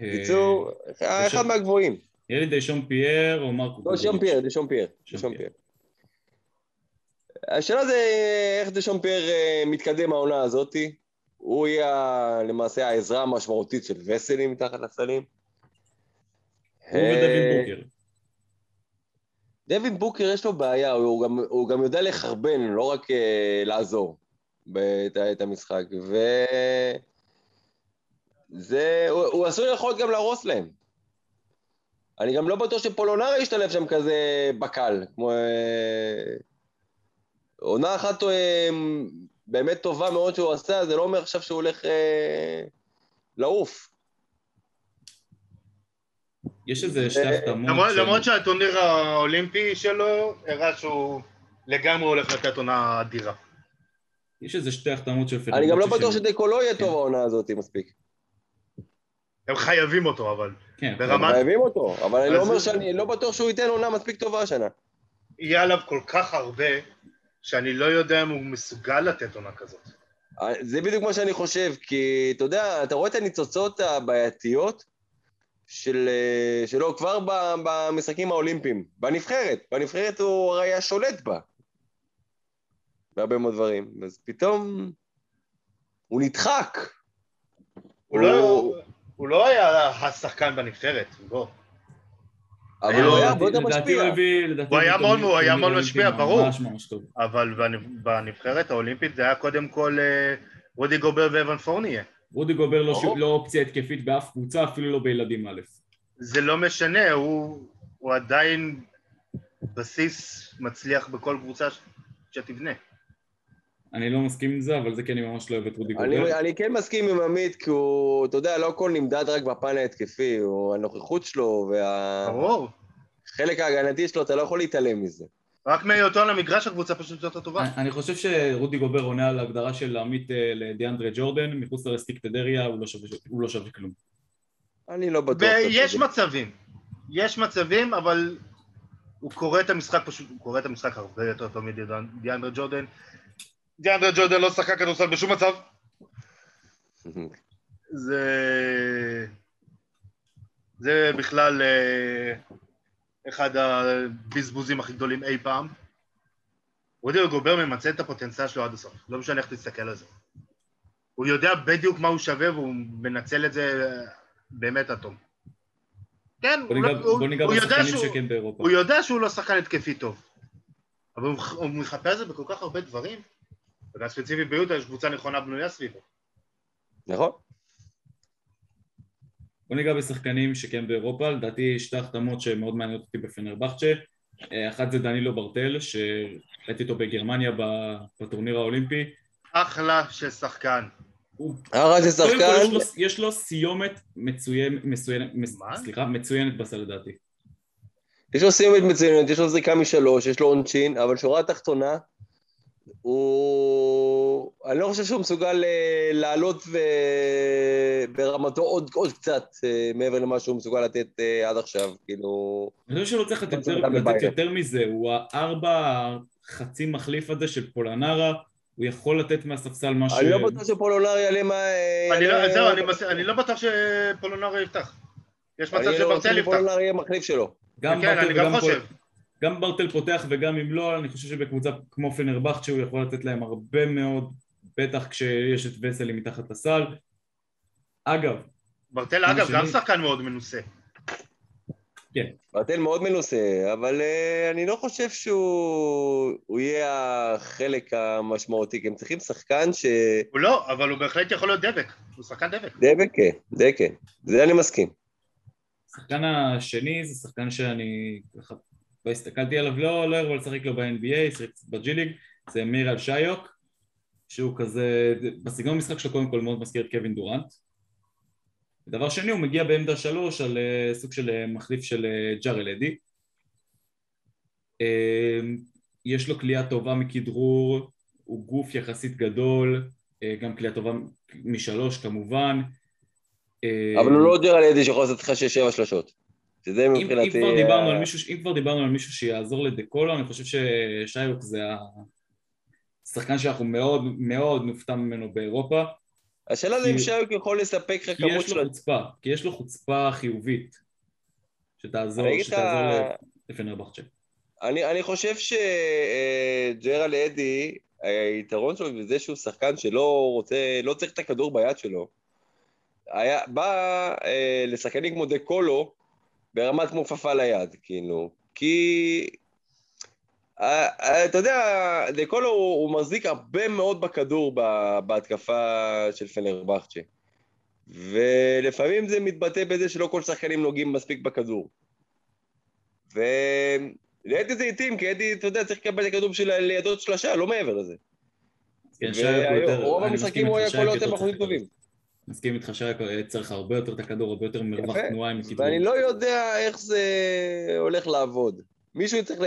אה, בקיצור, היה אחד מהגבוהים. יהיה לי דשון פייר או מרקו לא, דשון פייר, דשון פייר. דשון דשון פייר. השאלה זה איך דשון פייר אה, מתקדם העונה הזאתי. הוא יהיה למעשה העזרה המשמעותית של וסלי מתחת לסלים. הוא ודווין בוקר. דווין בוקר יש לו בעיה, הוא גם, הוא גם יודע לחרבן, לא רק uh, לעזור בת, את המשחק. ו... זה, הוא, הוא עשוי יכול גם להרוס להם. אני גם לא בטוח שפולונרי ישתלב שם כזה בקל, כמו... אה, עונה אחת אה, באמת טובה מאוד שהוא עשה, זה לא אומר עכשיו שהוא הולך אה, לעוף. יש איזה שתי החתמות. למרות, של... למרות שהטורניר האולימפי שלו הראה שהוא לגמרי הולך לתת עונה אדירה. יש איזה שתי החתמות של פנרבצ'ה. אני גם לא בטוח שדקו לא יהיה טוב כן. העונה הזאת מספיק. הם חייבים אותו, אבל. כן. ברמת... הם חייבים אותו, אבל אני לא אומר שאני לא בטוח שהוא ייתן עונה מספיק טובה השנה. יהיה עליו כל כך הרבה, שאני לא יודע אם הוא מסוגל לתת עונה כזאת. אה, זה בדיוק מה שאני חושב, כי אתה יודע, אתה רואה את הניצוצות הבעייתיות של, אה, שלו כבר במשחקים האולימפיים, בנבחרת. בנבחרת הוא הרי היה שולט בה, בהרבה מאוד דברים. אז פתאום הוא נדחק. הוא, לא- הוא... לא... הוא לא היה השחקן בנבחרת, בוא. אבל הוא היה משפיע. הוא היה מאוד, הוא היה מאוד משפיע, ברור. אבל בנבחרת האולימפית זה היה קודם כל אה, רודי גובר ואבן פורניה. רודי גובר לא, לא אופציה התקפית באף קבוצה, אפילו לא בילדים א'. זה לא משנה, הוא עדיין בסיס מצליח בכל קבוצה שתבנה. אני לא מסכים עם זה, אבל זה כי אני ממש לא אוהב את רודי גובר. אני כן מסכים עם עמית, כי הוא, אתה יודע, לא הכל נמדד רק בפן ההתקפי, הוא הנוכחות שלו וה... ברור. חלק ההגנתי שלו, אתה לא יכול להתעלם מזה. רק מהיותו על המגרש הקבוצה פשוט יותר טובה. אני חושב שרודי גובר עונה על ההגדרה של עמית אה, לדיאנדרי ג'ורדן, מחוץ לרסטיק טדריה, הוא לא שווה, הוא לא שווה כלום. אני לא בטוח. ויש מצבים. יש מצבים, אבל הוא קורא את המשחק פשוט, הוא קורא את המשחק הרבה יותר טוב מדיאנדרי ג'ורדן. דיאנדרה ג'ורדן לא שחקן כדורסל בשום מצב. זה... זה בכלל אה, אחד הבזבוזים הכי גדולים אי פעם. רודי גובר ממצה את הפוטנציאל שלו עד הסוף, לא משנה איך תסתכל על זה. הוא יודע בדיוק מה הוא שווה והוא מנצל את זה באמת עד תום. כן, בוא ניגע, הוא, בוא ניגע הוא, יודע שהוא, הוא יודע שהוא לא שחקן התקפי טוב, אבל הוא, הוא מחפש את זה בכל כך הרבה דברים. וגם ספציפית ביוטה יש קבוצה נכונה בנויה סביבו. נכון. בוא ניגע בשחקנים שכן באירופה, לדעתי שתי החתמות שמאוד מעניינות אותי בפנרבכצ'ה אה, אחת זה דנילו ברטל, שראיתי אותו בגרמניה בטורניר האולימפי. אחלה של שחקן. אחלה של שחקן. יש לו סיומת מצוינת, סליחה, מצוינת בסל לדעתי. יש לו סיומת מצוינת, יש לו זריקה משלוש, יש לו עונשין, אבל שורה תחתונה, הוא... אני לא חושב שהוא מסוגל אה, לעלות ו... ברמתו עוד, עוד קצת אה, מעבר למה שהוא מסוגל לתת אה, עד עכשיו, כאילו... אני חושב שלא צריך לתת יותר, לתת יותר מזה, הוא הארבע חצי מחליף הזה של פולנרה, הוא יכול לתת מהספסל מה ש... אני לא בטוח שפולנרה יעלה מה... אני לא, זהו, אני לא בטוח שפולנרה יפתח. יש מצב שברטל יפתח. אני לא בטוח שפולנרה יהיה מחליף שלו. גם כן, אני גם חושב. גם ברטל פותח וגם אם לא, אני חושב שבקבוצה כמו פנרבכט שהוא יכול לתת להם הרבה מאוד, בטח כשיש את וסלי מתחת לסל. אגב, ברטל אגב שני... גם שחקן מאוד מנוסה. כן. ברטל מאוד מנוסה, אבל uh, אני לא חושב שהוא יהיה החלק המשמעותי, כי הם צריכים שחקן ש... הוא לא, אבל הוא בהחלט יכול להיות דבק, הוא שחקן דבק. דבק, כן, דבק, כן. זה אני מסכים. השחקן השני זה שחקן שאני לא הסתכלתי עליו, לא, לא הרבה לשחק לו ב-NBA, שיחק בג'י זה מיר על שיוק, שהוא כזה, בסגנון המשחק שלו קודם כל מאוד מזכיר את קווין דורנט. ודבר שני, הוא מגיע בעמדה שלוש על uh, סוג של uh, מחליף של uh, ג'ארל אדי. Uh, יש לו כליאה טובה מכדרור, הוא גוף יחסית גדול, גם כליאה טובה משלוש כמובן. אבל הוא לא ג'ארל אדי שיכול לעשות לך שש-שבע שלושות. שזה מבחינתי... אם כבר, דיברנו על מישהו, אם כבר דיברנו על מישהו שיעזור לדקולו, אני חושב ששיוק זה השחקן שאנחנו מאוד מאוד נופתע ממנו באירופה. השאלה זה אם שיוק יכול לספק לך כמות של... חוצפה, כי יש לו חוצפה חיובית, שתעזור, שתעזור לפנרבכצ'ה. אני, אני חושב שג'רל אדי, היתרון שלו זה שהוא שחקן שלא רוצה, לא צריך את הכדור ביד שלו. היה, בא אה, לשחקנים כמו דה קולו, ברמת כמו כפפה ליד, כאילו. כי... אה, אה, אתה יודע, דקולו הוא, הוא מחזיק הרבה מאוד בכדור בהתקפה של פנרבכצ'ה. ולפעמים זה מתבטא בזה שלא כל שחקנים נוגעים מספיק בכדור. ולידי זה איטים, כי אדי, אתה יודע, צריך לקבל את הכדור בשביל לידות שלושה, לא מעבר לזה. כן, ורוב המשחקים הוא היה כל יותר בחורים טובים. מסכים איתך שהיה צריך הרבה יותר את הכדור, הרבה יותר מרווח תנועה עם כדרור. ואני לא יודע איך זה הולך לעבוד. מישהו צריך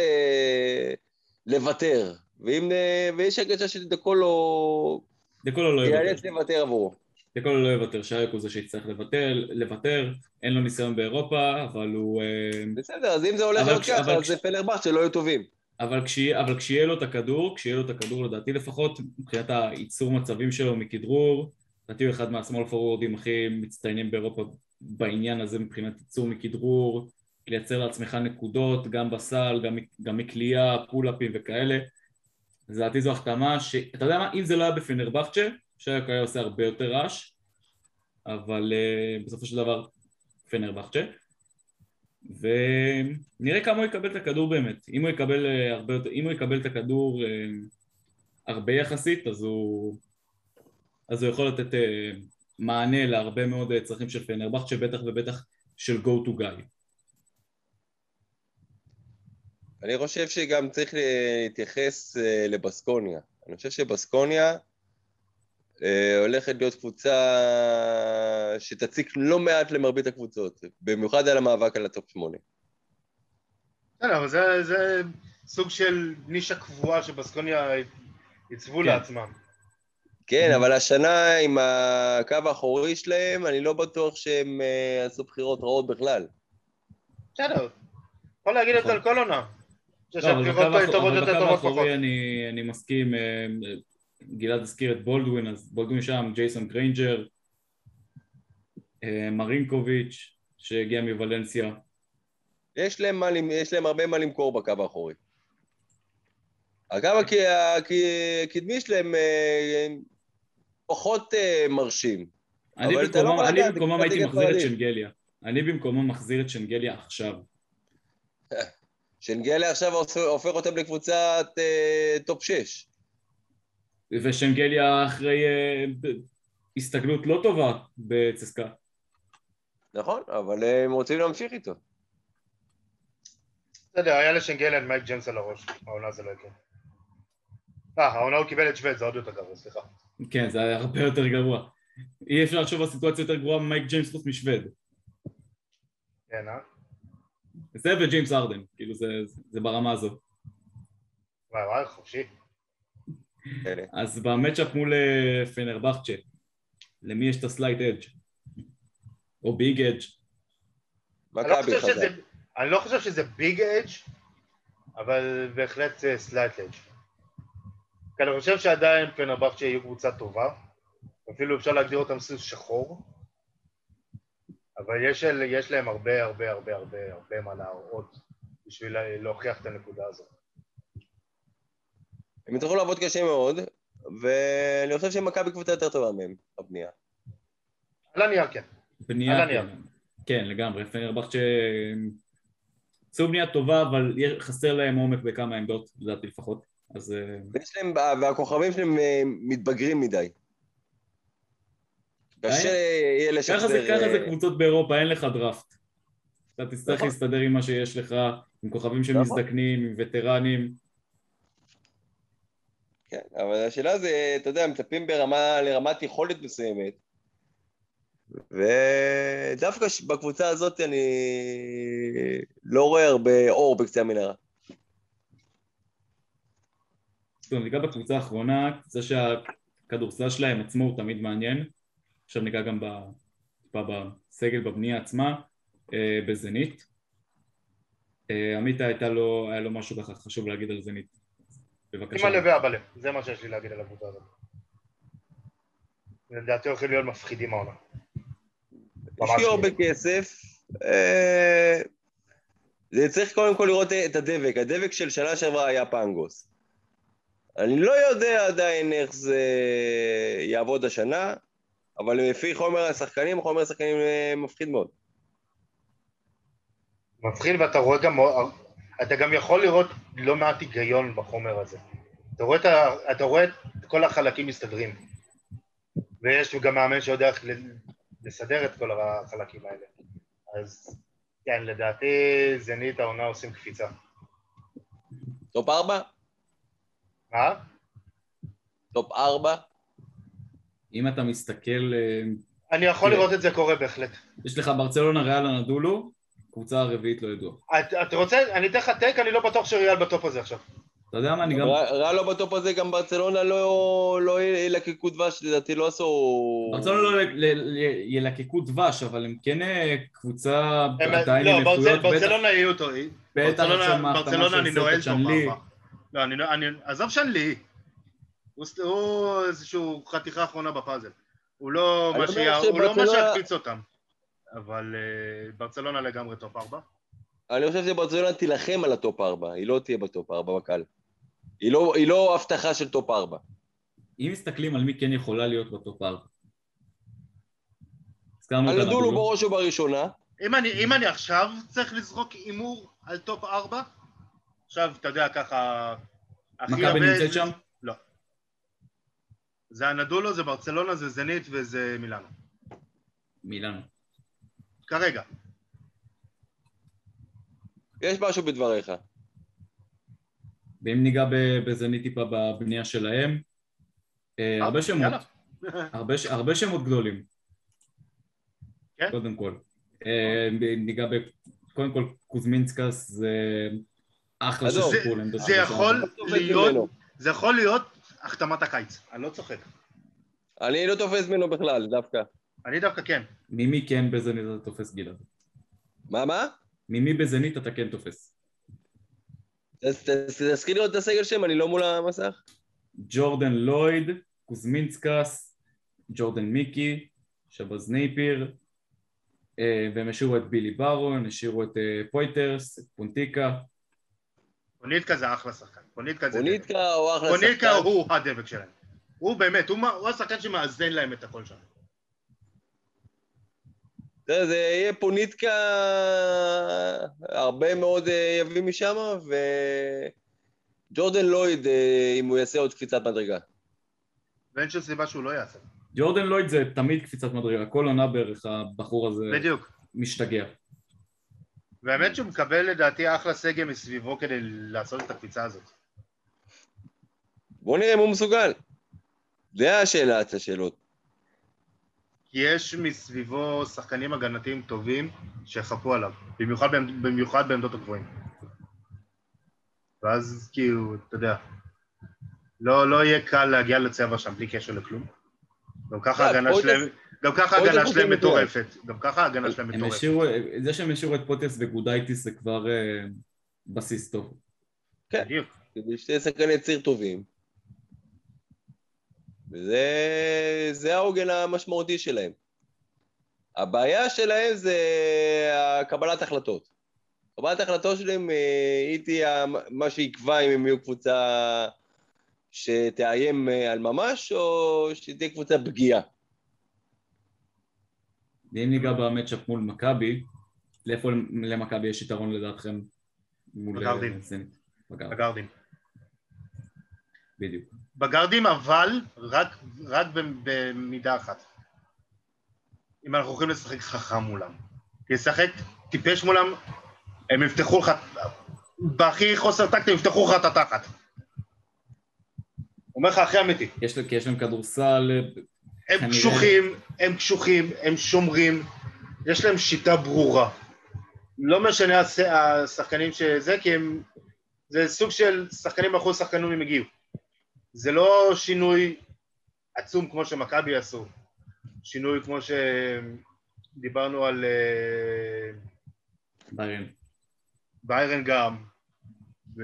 לוותר, ואם... ויש הרגשה שדקולו... דקולו לא יוותר. ייאלץ לוותר עבורו. דקולו לא יוותר, שייק הוא זה שיצטרך לוותר, לוותר, אין לו ניסיון באירופה, אבל הוא... אה, בסדר, אז אם זה הולך להיות ככה, אז זה פלרבכט שלא יהיו טובים. אבל, כשי, אבל כשיהיה לו את הכדור, כשיהיה לו את הכדור לדעתי לפחות, מבחינת הייצור מצבים שלו מכדרור, לדעתי הוא אחד מהסמול פורורדים הכי מצטיינים באירופה בעניין הזה מבחינת ייצור מכדרור, לייצר לעצמך נקודות גם בסל, גם, גם מקלייה, פולאפים וכאלה. לדעתי זו החתמה שאתה יודע מה, אם זה לא היה בפנרבכצ'ה, שייק היה עושה הרבה יותר רעש, אבל uh, בסופו של דבר פנרבכצ'ה. ונראה כמה הוא יקבל את הכדור באמת. אם הוא יקבל, uh, הרבה, אם הוא יקבל את הכדור uh, הרבה יחסית, אז הוא, אז הוא יכול לתת uh, מענה להרבה מאוד uh, צרכים של פנרבכצ'ה, בטח ובטח של go to guy. אני חושב שגם צריך להתייחס לבסקוניה. אני חושב שבסקוניה אה, הולכת להיות קבוצה שתציק לא מעט למרבית הקבוצות, במיוחד על המאבק על ה top שמונה. בסדר, אבל זה, זה סוג של נישה קבועה שבסקוניה עיצבו כן. לעצמם. כן, אבל השנה עם הקו האחורי שלהם, אני לא בטוח שהם אה, עשו בחירות רעות בכלל. בסדר, יכול להגיד את זה על כל עונה. לא, אני מסכים, אה, גלעד הזכיר את בולדווין, אז בולדווין שם, ג'ייסון גריינג'ר, אה, מרינקוביץ', שהגיע מוולנסיה. יש להם, מה, יש להם הרבה מה למכור בקו האחורי. הקו הקדמי שלהם אה, פחות אה, מרשים. אני במקומם לא הייתי מחזיר את שנגליה. אני במקומו מחזיר את שנגליה עכשיו. שנגליה עכשיו הופך אותם לקבוצת top 6. ושנגליה אחרי אה, הסתגלות לא טובה בצסקה. נכון, אבל הם רוצים להמשיך איתו. בסדר, היה לשנגליה מייק ג'יימס על הראש, העונה זה לא יקרה. אה, העונה הוא קיבל את שווד, זה עוד יותר גרוע, סליחה. כן, זה היה הרבה יותר גרוע. אי אפשר לחשוב על סיטואציה יותר גרועה ממייק ג'יימס חוץ משווד. כן, אה? זה וג'יימס הארדן, כאילו זה, זה ברמה הזו. וואי וואי, חופשי. אז ב matchup מול אה, פנרבכצ'ה, למי יש את ה slight edge? או big edge? אני לא חושב שזה big edge, אבל בהחלט slight edge. כי אני חושב שעדיין פנרבכצ'ה יהיו קבוצה טובה, אפילו אפשר להגדיר אותם סוס שחור, אבל יש, יש להם הרבה הרבה הרבה הרבה הרבה מה להראות בשביל להוכיח את הנקודה הזאת. הם יצטרכו לעבוד קשה מאוד, ואני חושב שמכבי קבוצה יותר טובה מהם, בבנייה. על הנייר כן. בנייה כן. כן, לגמרי. פנרבכט ש... עשו בנייה טובה, אבל חסר להם עומק בכמה עמדות, לדעתי לפחות. אז... אה, ויש להם, והכוכבים שלהם אה, מתבגרים מדי. קשה יהיה לשחזר... ככה זה קבוצות באירופה, אין לך דראפט. אתה תצטרך נכון. להסתדר עם מה שיש לך, עם כוכבים נכון. שמזדקנים, עם וטרנים. כן, אבל השאלה זה, אתה יודע, מצפים ברמה, לרמת יכולת מסוימת. ודווקא בקבוצה הזאת אני לא רואה הרבה אור בקצה המנהרה. טוב, ניגע בקבוצה האחרונה, זה שהכדורסל שלהם עצמו הוא תמיד מעניין. עכשיו ניגע גם בסגל בבנייה עצמה, אה, בזנית. אה, עמית הייתה לו, היה לו משהו ככה חשוב להגיד על זנית. בבקשה. אימא לב ואבא זה מה שיש לי להגיד על הקבוצה הזאת. לדעתי הולכים להיות מפחידים העונה. יש לי הרבה כסף. אה, זה צריך קודם כל לראות את הדבק. הדבק של שנה שעברה היה פנגוס. אני לא יודע עדיין איך זה יעבוד השנה, אבל לפי חומר השחקנים, חומר השחקנים אה, מפחיד מאוד. מבחין ואתה רואה גם, אתה גם יכול לראות לא מעט היגיון בחומר הזה. אתה רואה את, ה, אתה רואה את כל החלקים מסתדרים. ויש גם מאמן שיודע איך לסדר את כל החלקים האלה. אז כן, לדעתי זנית העונה עושים קפיצה. top ארבע? מה? top ארבע? אם אתה מסתכל, אה, אני יכול. לראות את זה קורה בהחלט. יש לך ברצלונה, ריאל אנדולו, קבוצה הרביעית לא ידוע. את, אתה רוצה, אני אתן לך take, אני לא בטוח שריאל ב top הזה עכשיו. אתה יודע מה, אני גם... ר- רע לא בטופ הזה, גם ברצלונה לא לא ילקקו דבש, לדעתי לא עשו... ברצלונה לא ילקקו דבש, אבל הם כן אה, קבוצה עדיין לא, עם ברצל- איכויות, בטח- ברצלונה יהיו אותו. בטח עכשיו ברצלונה, מההחתמה אני של נועל סרטה צ'אנלי. לא, אני, אני, עזוב שנלי. הוא, הוא איזשהו חתיכה אחרונה בפאזל. הוא לא מה לא מה שברצלונה- שיקפיץ אותם. אבל uh, ברצלונה לגמרי טופ ארבע. אני חושב שברצלונה תילחם על הטופ ארבע, היא לא תהיה בטופ ארבע בקל. היא לא- היא לא הבטחה של טופ ארבע. אם מסתכלים על מי כן יכולה להיות בטופ ארבע. אנאדולו. בראש ובראשונה, אם אני, אם אני עכשיו צריך לזרוק הימור על טופ ארבע, עכשיו, אתה יודע, ככה... מכבי הרבה נמצאת שם? לא. זה אנאדולו, זה ברצלונה, זה זנית וזה מילאנו. מילאנו. כרגע. יש משהו בדבריך. ואם ניגע בזנית טיפה בבנייה שלהם, אה, הרבה שמות. הרבה הרבה שמות גדולים. כן. קודם כל. אה, ניגע ב... קודם כל, קוזמינסקס זה אחלה של. עמדות זה יכול. תופס להיות. זה יכול להיות החתמת הקיץ. אני לא צוחק. אני לא תופס ממנו בכלל, דווקא. אני דווקא כן. ממי כן בזנית אתה תופס גילה? מה, מה? ממי בזנית אתה כן תופס? תזכיר לי עוד את הסגל שם, אני לא מול המסך. ג'ורדן לויד, קוזמינסקס, ג'ורדן מיקי, שבאז נאפייר, אה, והם השאירו את בילי ברון, השאירו את אה, פויטרס, את פוניטקה, פוניטקה זה אחלה שחקן. פוניטקה זה... פוניטקה הוא אחלה פוניטקה שחקן. הוא הדבק שלהם. הוא באמת, הוא השחקן שמאזן להם את הכל שם. זה זה יהיה פוניטקה, הרבה מאוד אה, יביא משם, וג'ורדן לויד, אה, אם הוא יעשה עוד קפיצת מדרגה. ואין שום סיבה שהוא לא יעשה. ג'ורדן לויד זה תמיד קפיצת מדרגה, כל עונה בערך הבחור הזה בדיוק. משתגע. והאמת שהוא מקבל לדעתי אחלה סגל מסביבו כדי לעשות את הקפיצה הזאת. בואו נראה אם הוא מסוגל. זה השאלת השאלות. כי יש מסביבו שחקנים הגנתיים טובים שיחפו עליו, במיוחד, במיוחד בעמדות הגבוהים. ואז כאילו, אתה יודע, לא, לא יהיה קל להגיע לצבע שם בלי קשר לכלום. גם ככה ההגנה פויטרס- שלהם, גם ככה ההגנה הוא שלהם כן. מטורפת. גם ככה ההגנה שלהם הם מטורפת. זה שהם השאירו את פוטרס וגודייטיס זה כבר אה, בסיס טוב. בדיוק. כדי שתי שחקני ציר טובים. וזה זה העוגן המשמעותי שלהם. הבעיה שלהם זה קבלת החלטות. קבלת החלטות שלהם אה, היא תהיה מה שיקבע אם הם יהיו קבוצה שתאיים אה, על ממש, או שתהיה קבוצה פגיעה. ואם ניגע במצ'אפ מול מכבי, לאיפה למכבי יש יתרון לדעתכם? מול אה, בגרדים. זנית? בגרדים. בדיוק. בגרדים, אבל רק, רק במידה אחת. אם אנחנו הולכים לשחק חכם מולם. לשחק טיפש מולם, הם יפתחו לך, בהכי חוסר טקט הם יפתחו לך את התחת. אומר לך הכי אמיתי. יש, כי יש להם כדורסל, הם כנראה. קשוחים, הם קשוחים, הם שומרים, יש להם שיטה ברורה. לא משנה הש- השחקנים שזה, כי הם... זה סוג של שחקנים אחוז שחקנים הם הגיעו. זה לא שינוי עצום כמו שמכבי עשו. שינוי כמו שדיברנו על אה, ביירן. ביירן גם, ו...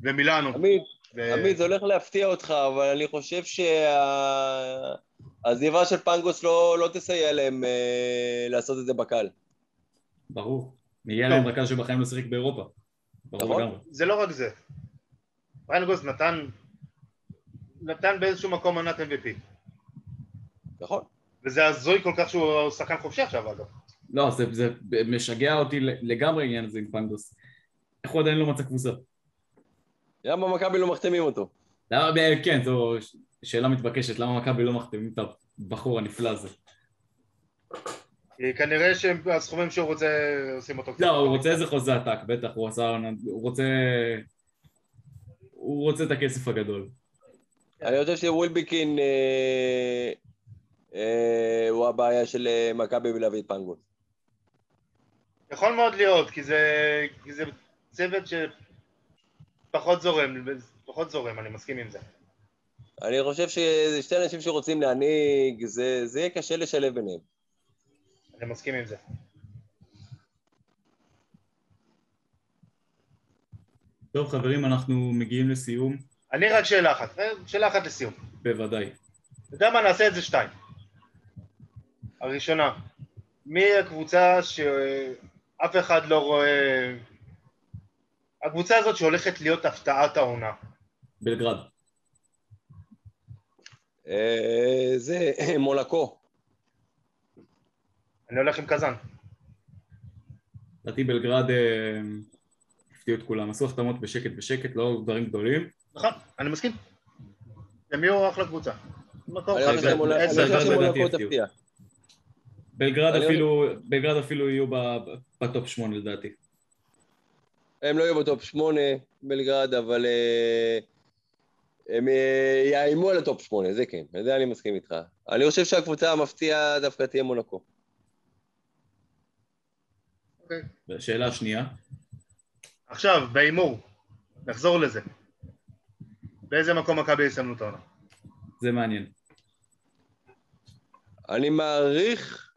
ומילאנו. עמית, ו... עמית, זה הולך להפתיע אותך, אבל אני חושב שהעזיבה של פנגוס לא, לא תסייע להם אה, לעשות את זה בקל. ברור. טוב. להם רכז שבחיים לא שיחק באירופה. ברור נכון. לגמרי. זה לא רק זה. פיינגוס נתן, נתן באיזשהו מקום עונת MVP. נכון. וזה הזוי כל כך שהוא שחקן חופשי עכשיו אגב. לא, זה, זה משגע אותי לגמרי העניין הזה עם פנדוס. איך הוא עדיין לא מצא קבוצה? למה מכבי לא מחתימים אותו? למה, כן, זו שאלה מתבקשת, למה מכבי לא מחתימים את הבחור הנפלא הזה? כנראה שהסכומים שהוא רוצה עושים אותו לא, הוא רוצה איזה חוזה עתק, בטח, הוא עשה, הוא רוצה... הוא רוצה את הכסף הגדול. אני חושב שווילביקין אה, אה, הוא הבעיה של אה, מכבי בלהביא את פנגול. יכול מאוד להיות, כי זה, כי זה צוות שפחות זורם, פחות זורם, אני מסכים עם זה. אני חושב שזה שתי אנשים שרוצים להנהיג, זה, זה יהיה קשה לשלב ביניהם. אני מסכים עם זה. טוב חברים, אנחנו מגיעים לסיום. אני רק שאלה אחת, שאלה אחת לסיום. בוודאי. אתה יודע מה, נעשה את זה שתיים. הראשונה, מי הקבוצה שאף אחד לא רואה... הקבוצה הזאת שהולכת להיות הפתעת העונה. בלגרד. אה, זה מולקו. אני הולך עם קזאן. לדעתי בלגרד אה, הפתיעו את כולם, עשו החתמות בשקט בשקט, לא דברים גדולים. נכון, אני מסכים. הם יהיו אחלה קבוצה. בלגרד אפילו, בלגרד אפילו יהיו בטופ שמונה לדעתי. הם לא יהיו בטופ שמונה, בלגרד, אבל אה, הם אה, יאיימו על הטופ שמונה, זה כן, זה אני מסכים איתך. אני חושב שהקבוצה המפתיעה דווקא תהיה מונקו. אוקיי. שאלה שנייה. עכשיו, בהימור, נחזור לזה. באיזה מקום מכבי יסיימו את העונה? זה מעניין. אני מעריך...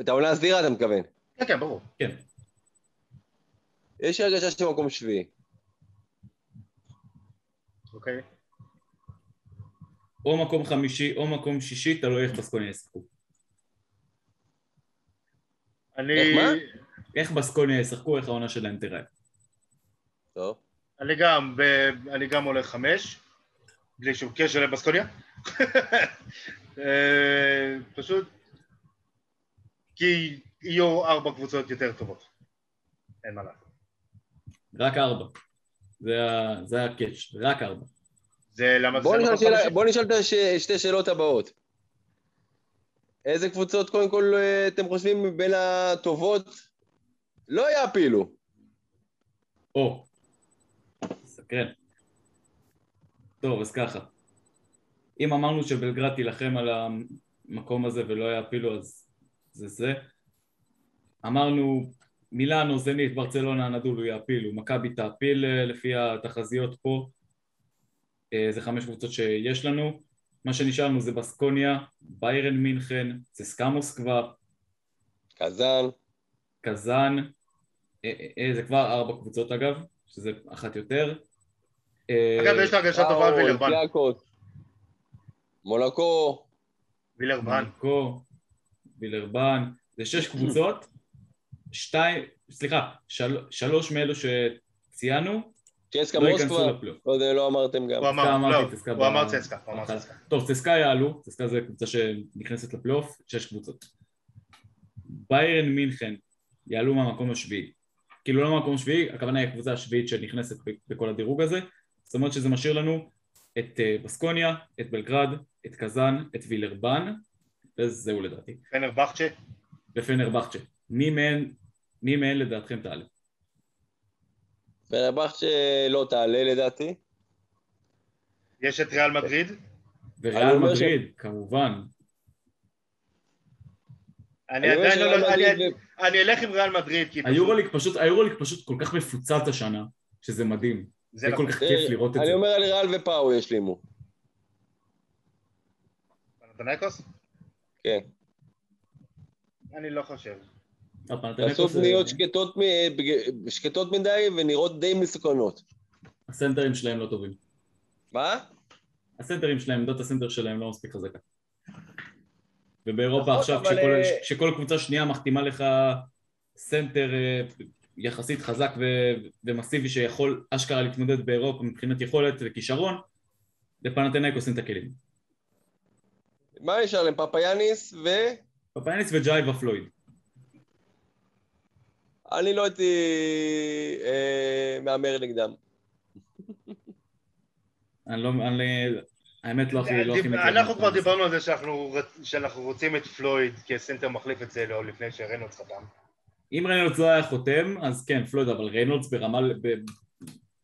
את העונה הסדירה אתה מתכוון? כן, כן, ברור. כן. יש הרגשה של מקום שביעי. אוקיי. או מקום חמישי או מקום שישי, תלוי איך בסקוניה ישחקו. אני... איך מה? איך בסקוניה ישחקו, איך העונה שלהם תראה. טוב. אני גם, ב... אני גם הולך חמש, בלי שום קשר לבסקוניה. אה, פשוט כי יהיו ארבע קבוצות יותר טובות. אין מה לעשות. רק ארבע. זה, הקאץ', רק ארבע. זה למה בוא זה נשאל, מקום שאלה. בוא נשאל את הש... שתי שאלות הבאות. איזה קבוצות קודם כל אה, אתם חושבים מבין הטובות לא יעפילו? או. סקרן. טוב, אז ככה. אם אמרנו שבלגרד תילחם על המקום הזה ולא יעפילו, אז זה זה. אמרנו מילאנו, זנית, ברצלונה, נדולו יעפילו, מכבי תעפיל אה, לפי התחזיות פה. אה, זה חמש קבוצות שיש לנו. מה שנשארנו זה בסקוניה, ביירן מינכן, צסקה מוסקבה, קזאן. קזאן, אה, זה כבר ארבע קבוצות אגב, שזה אחת יותר. אגב, יש לה הרגשה טובה על וילרבן. אולימפיאקוס, מולקו, וילרבן. וילרבן, זה שש קבוצות, שתיים, סליחה, של, שלוש מאלו שציינו צ'סקה לא מוסקבה, ייכנסו לפלייאוף. לא יודע, לא אמרתם גם. הוא אמר, לא, צסקה הוא אמר צסקה, הוא אמר אחת. צסקה. טוב, צסקה יעלו, צסקה זה קבוצה שנכנסת לפלייאוף, שש קבוצות. ביירן מינכן יעלו מהמקום השביעי. כאילו לא מהמקום השביעי, הכוונה היא הקבוצה השביעית שנכנסת בכל הדירוג הזה. זאת אומרת שזה משאיר לנו את אה, בסקוניה, את בלגרד, את קזאן, את וילרבן, וזהו לדעתי. פנרבכצ'ה, ופנרבכצ'ה. מי מהן, מי מהן לדעתכם תעלה? פנרבכט שלא תעלה לדעתי. יש את ריאל מדריד, אני וריאל מדריד, כמובן. אני אני עדיין לא, אני- מדריד אני אלך עם ריאל מדריד, כי פשוט, היורוליג פשוט, היורוליג פשוט כל כך מפוצץ השנה, שזה מדהים. זה זה כל נכון. כך כיף לראות את אני זה. אומר על ריאל ופאו ישלימו. פנתנייקוס? כן. אני לא חושב. לעשות זה- בניות שקטות מ- שקטות מדי ונראות די מסוכנות. הסנטרים שלהם לא טובים. מה? הסנטרים שלהם, עמדות הסנטר שלהם לא מספיק חזקה. ובאירופה נכון, עכשיו, אבל, כשכל, אה, כשכל קבוצה שנייה מחתימה לך סנטר אה, יחסית חזק ו, ומסיבי שיכול אשכרה להתמודד באירופה מבחינת יכולת וכישרון, לפנאתינייקוס אין את הכלים. מה נשאר להם? פפאיאניס ו... פפאיאניס וג'ייבה פלויד. אני לא הייתי אה, מהמר נגדם. אני לא, אני, האמת לא הכי, לא הכי מצליח. אנחנו כבר דיברנו על זה שאנחנו, שאנחנו רוצים את פלויד כסנטר מחליף את זה לא לפני שריינולדס חתם. אם ריינולדס לא היה חותם, אז כן, פלויד, אבל ריינולדס ברמה, ב,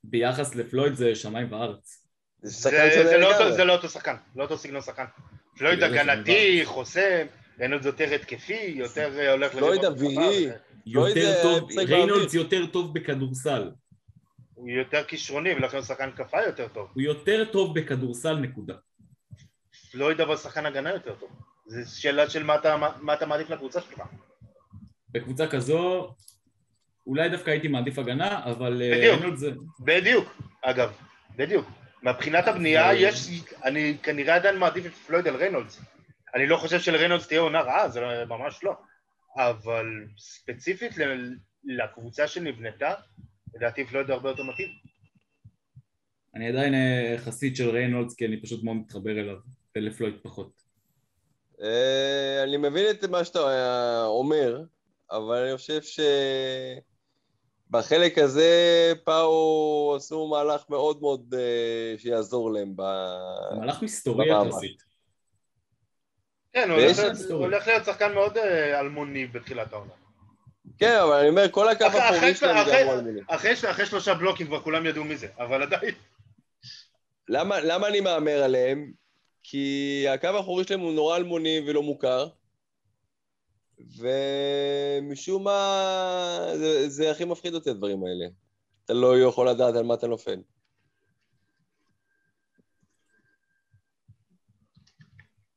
ביחס לפלויד זה שמיים וארץ. זה, זה, זה, לא אותו, זה לא אותו שחקן, לא אותו סגנון שחקן. פלויד הגנתי, חוסם, ריינולדס יותר התקפי, יותר אה, הולך... פלויד אווירי. יותר טוב, ריינולדס יותר טוב בכדורסל. הוא יותר כישרוני ולכן הוא שחקן התקפה יותר טוב. הוא יותר טוב בכדורסל, נקודה. לא יודע אבל שחקן הגנה יותר טוב. זו שאלה של מה אתה, מה אתה מעדיף לקבוצה שלך. בקבוצה כזו, אולי דווקא הייתי מעדיף הגנה, אבל... אה, בדיוק, זה... בדיוק, אגב, בדיוק. מבחינת הבנייה יש, אני כנראה עדיין מעדיף את פלויד על ריינולדס. אני לא חושב שלריינולדס תהיה עונה רעה, זה ממש לא. אבל ספציפית לקבוצה שנבנתה, לדעתי פלויד הרבה יותר מתאים. אני עדיין אה, חסיד של ריינולדס כי אני פשוט מאוד מתחבר אליו, ולפלויד פחות. אה, אני מבין את מה שאתה אה, אומר, אבל אני חושב שבחלק הזה פאו עשו מהלך מאוד מאוד שיעזור להם ב... מהלך מסתורי יחסית. כן, הוא הולך להיות שחקן מאוד אלמוני בתחילת העונה. כן, אבל אני אומר, כל הקו האחורי שלהם גם וולמיני. אחרי שלושה בלוקים כבר כולם ידעו מי זה, אבל עדיין. למה, למה אני מהמר עליהם? כי הקו האחורי שלהם הוא נורא אלמוני ולא מוכר, ומשום מה זה, זה הכי מפחיד אותי הדברים האלה. אתה לא יכול לדעת על מה אתה נופל.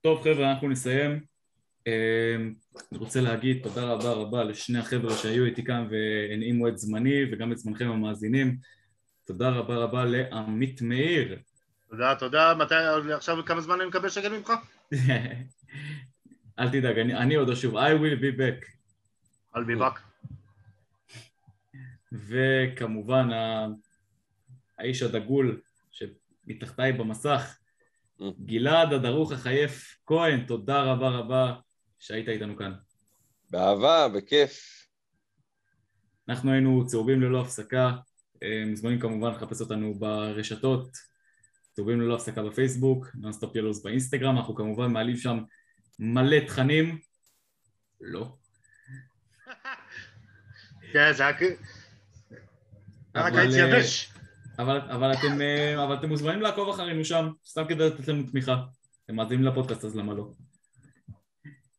טוב חבר'ה, אנחנו נסיים. אמ, אני רוצה להגיד תודה רבה רבה לשני החבר'ה שהיו איתי כאן והנעימו את זמני וגם את זמנכם המאזינים. תודה רבה רבה לעמית מאיר. תודה, תודה. מתי, עכשיו כמה זמן אני מקבל שקל ממך? אל תדאג, אני, אני עוד אשוב. I will be back. I'll be back. וכמובן האיש הדגול שמתחתיי במסך. גלעד הדרוך החייף כהן, תודה רבה רבה שהיית איתנו כאן. באהבה, בכיף. אנחנו היינו צהובים ללא הפסקה, אה, מוזמנים כמובן לחפש אותנו ברשתות, צהובים ללא הפסקה בפייסבוק, נונסטופ ילוס באינסטגרם, אנחנו כמובן מעלים שם מלא תכנים. לא. כן, זה רק הייתי יבש. אבל, אבל, אתם, אה, אבל אתם מוזמנים לעקוב אחרינו שם, סתם כדי לתת לנו תמיכה. אתם מאזינים לפודקאסט אז למה לא?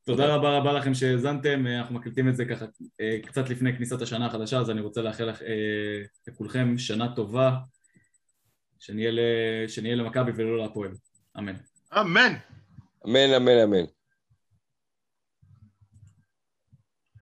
תודה רבה רבה לכם שהאזנתם, אה, אנחנו מקליטים את זה ככה אה, קצת לפני כניסת השנה החדשה, אז אני רוצה לאחל אה, לכולכם שנה טובה, שנהיה למכבי ולא להפועל. אמן. אמן. אמן, אמן, אמן.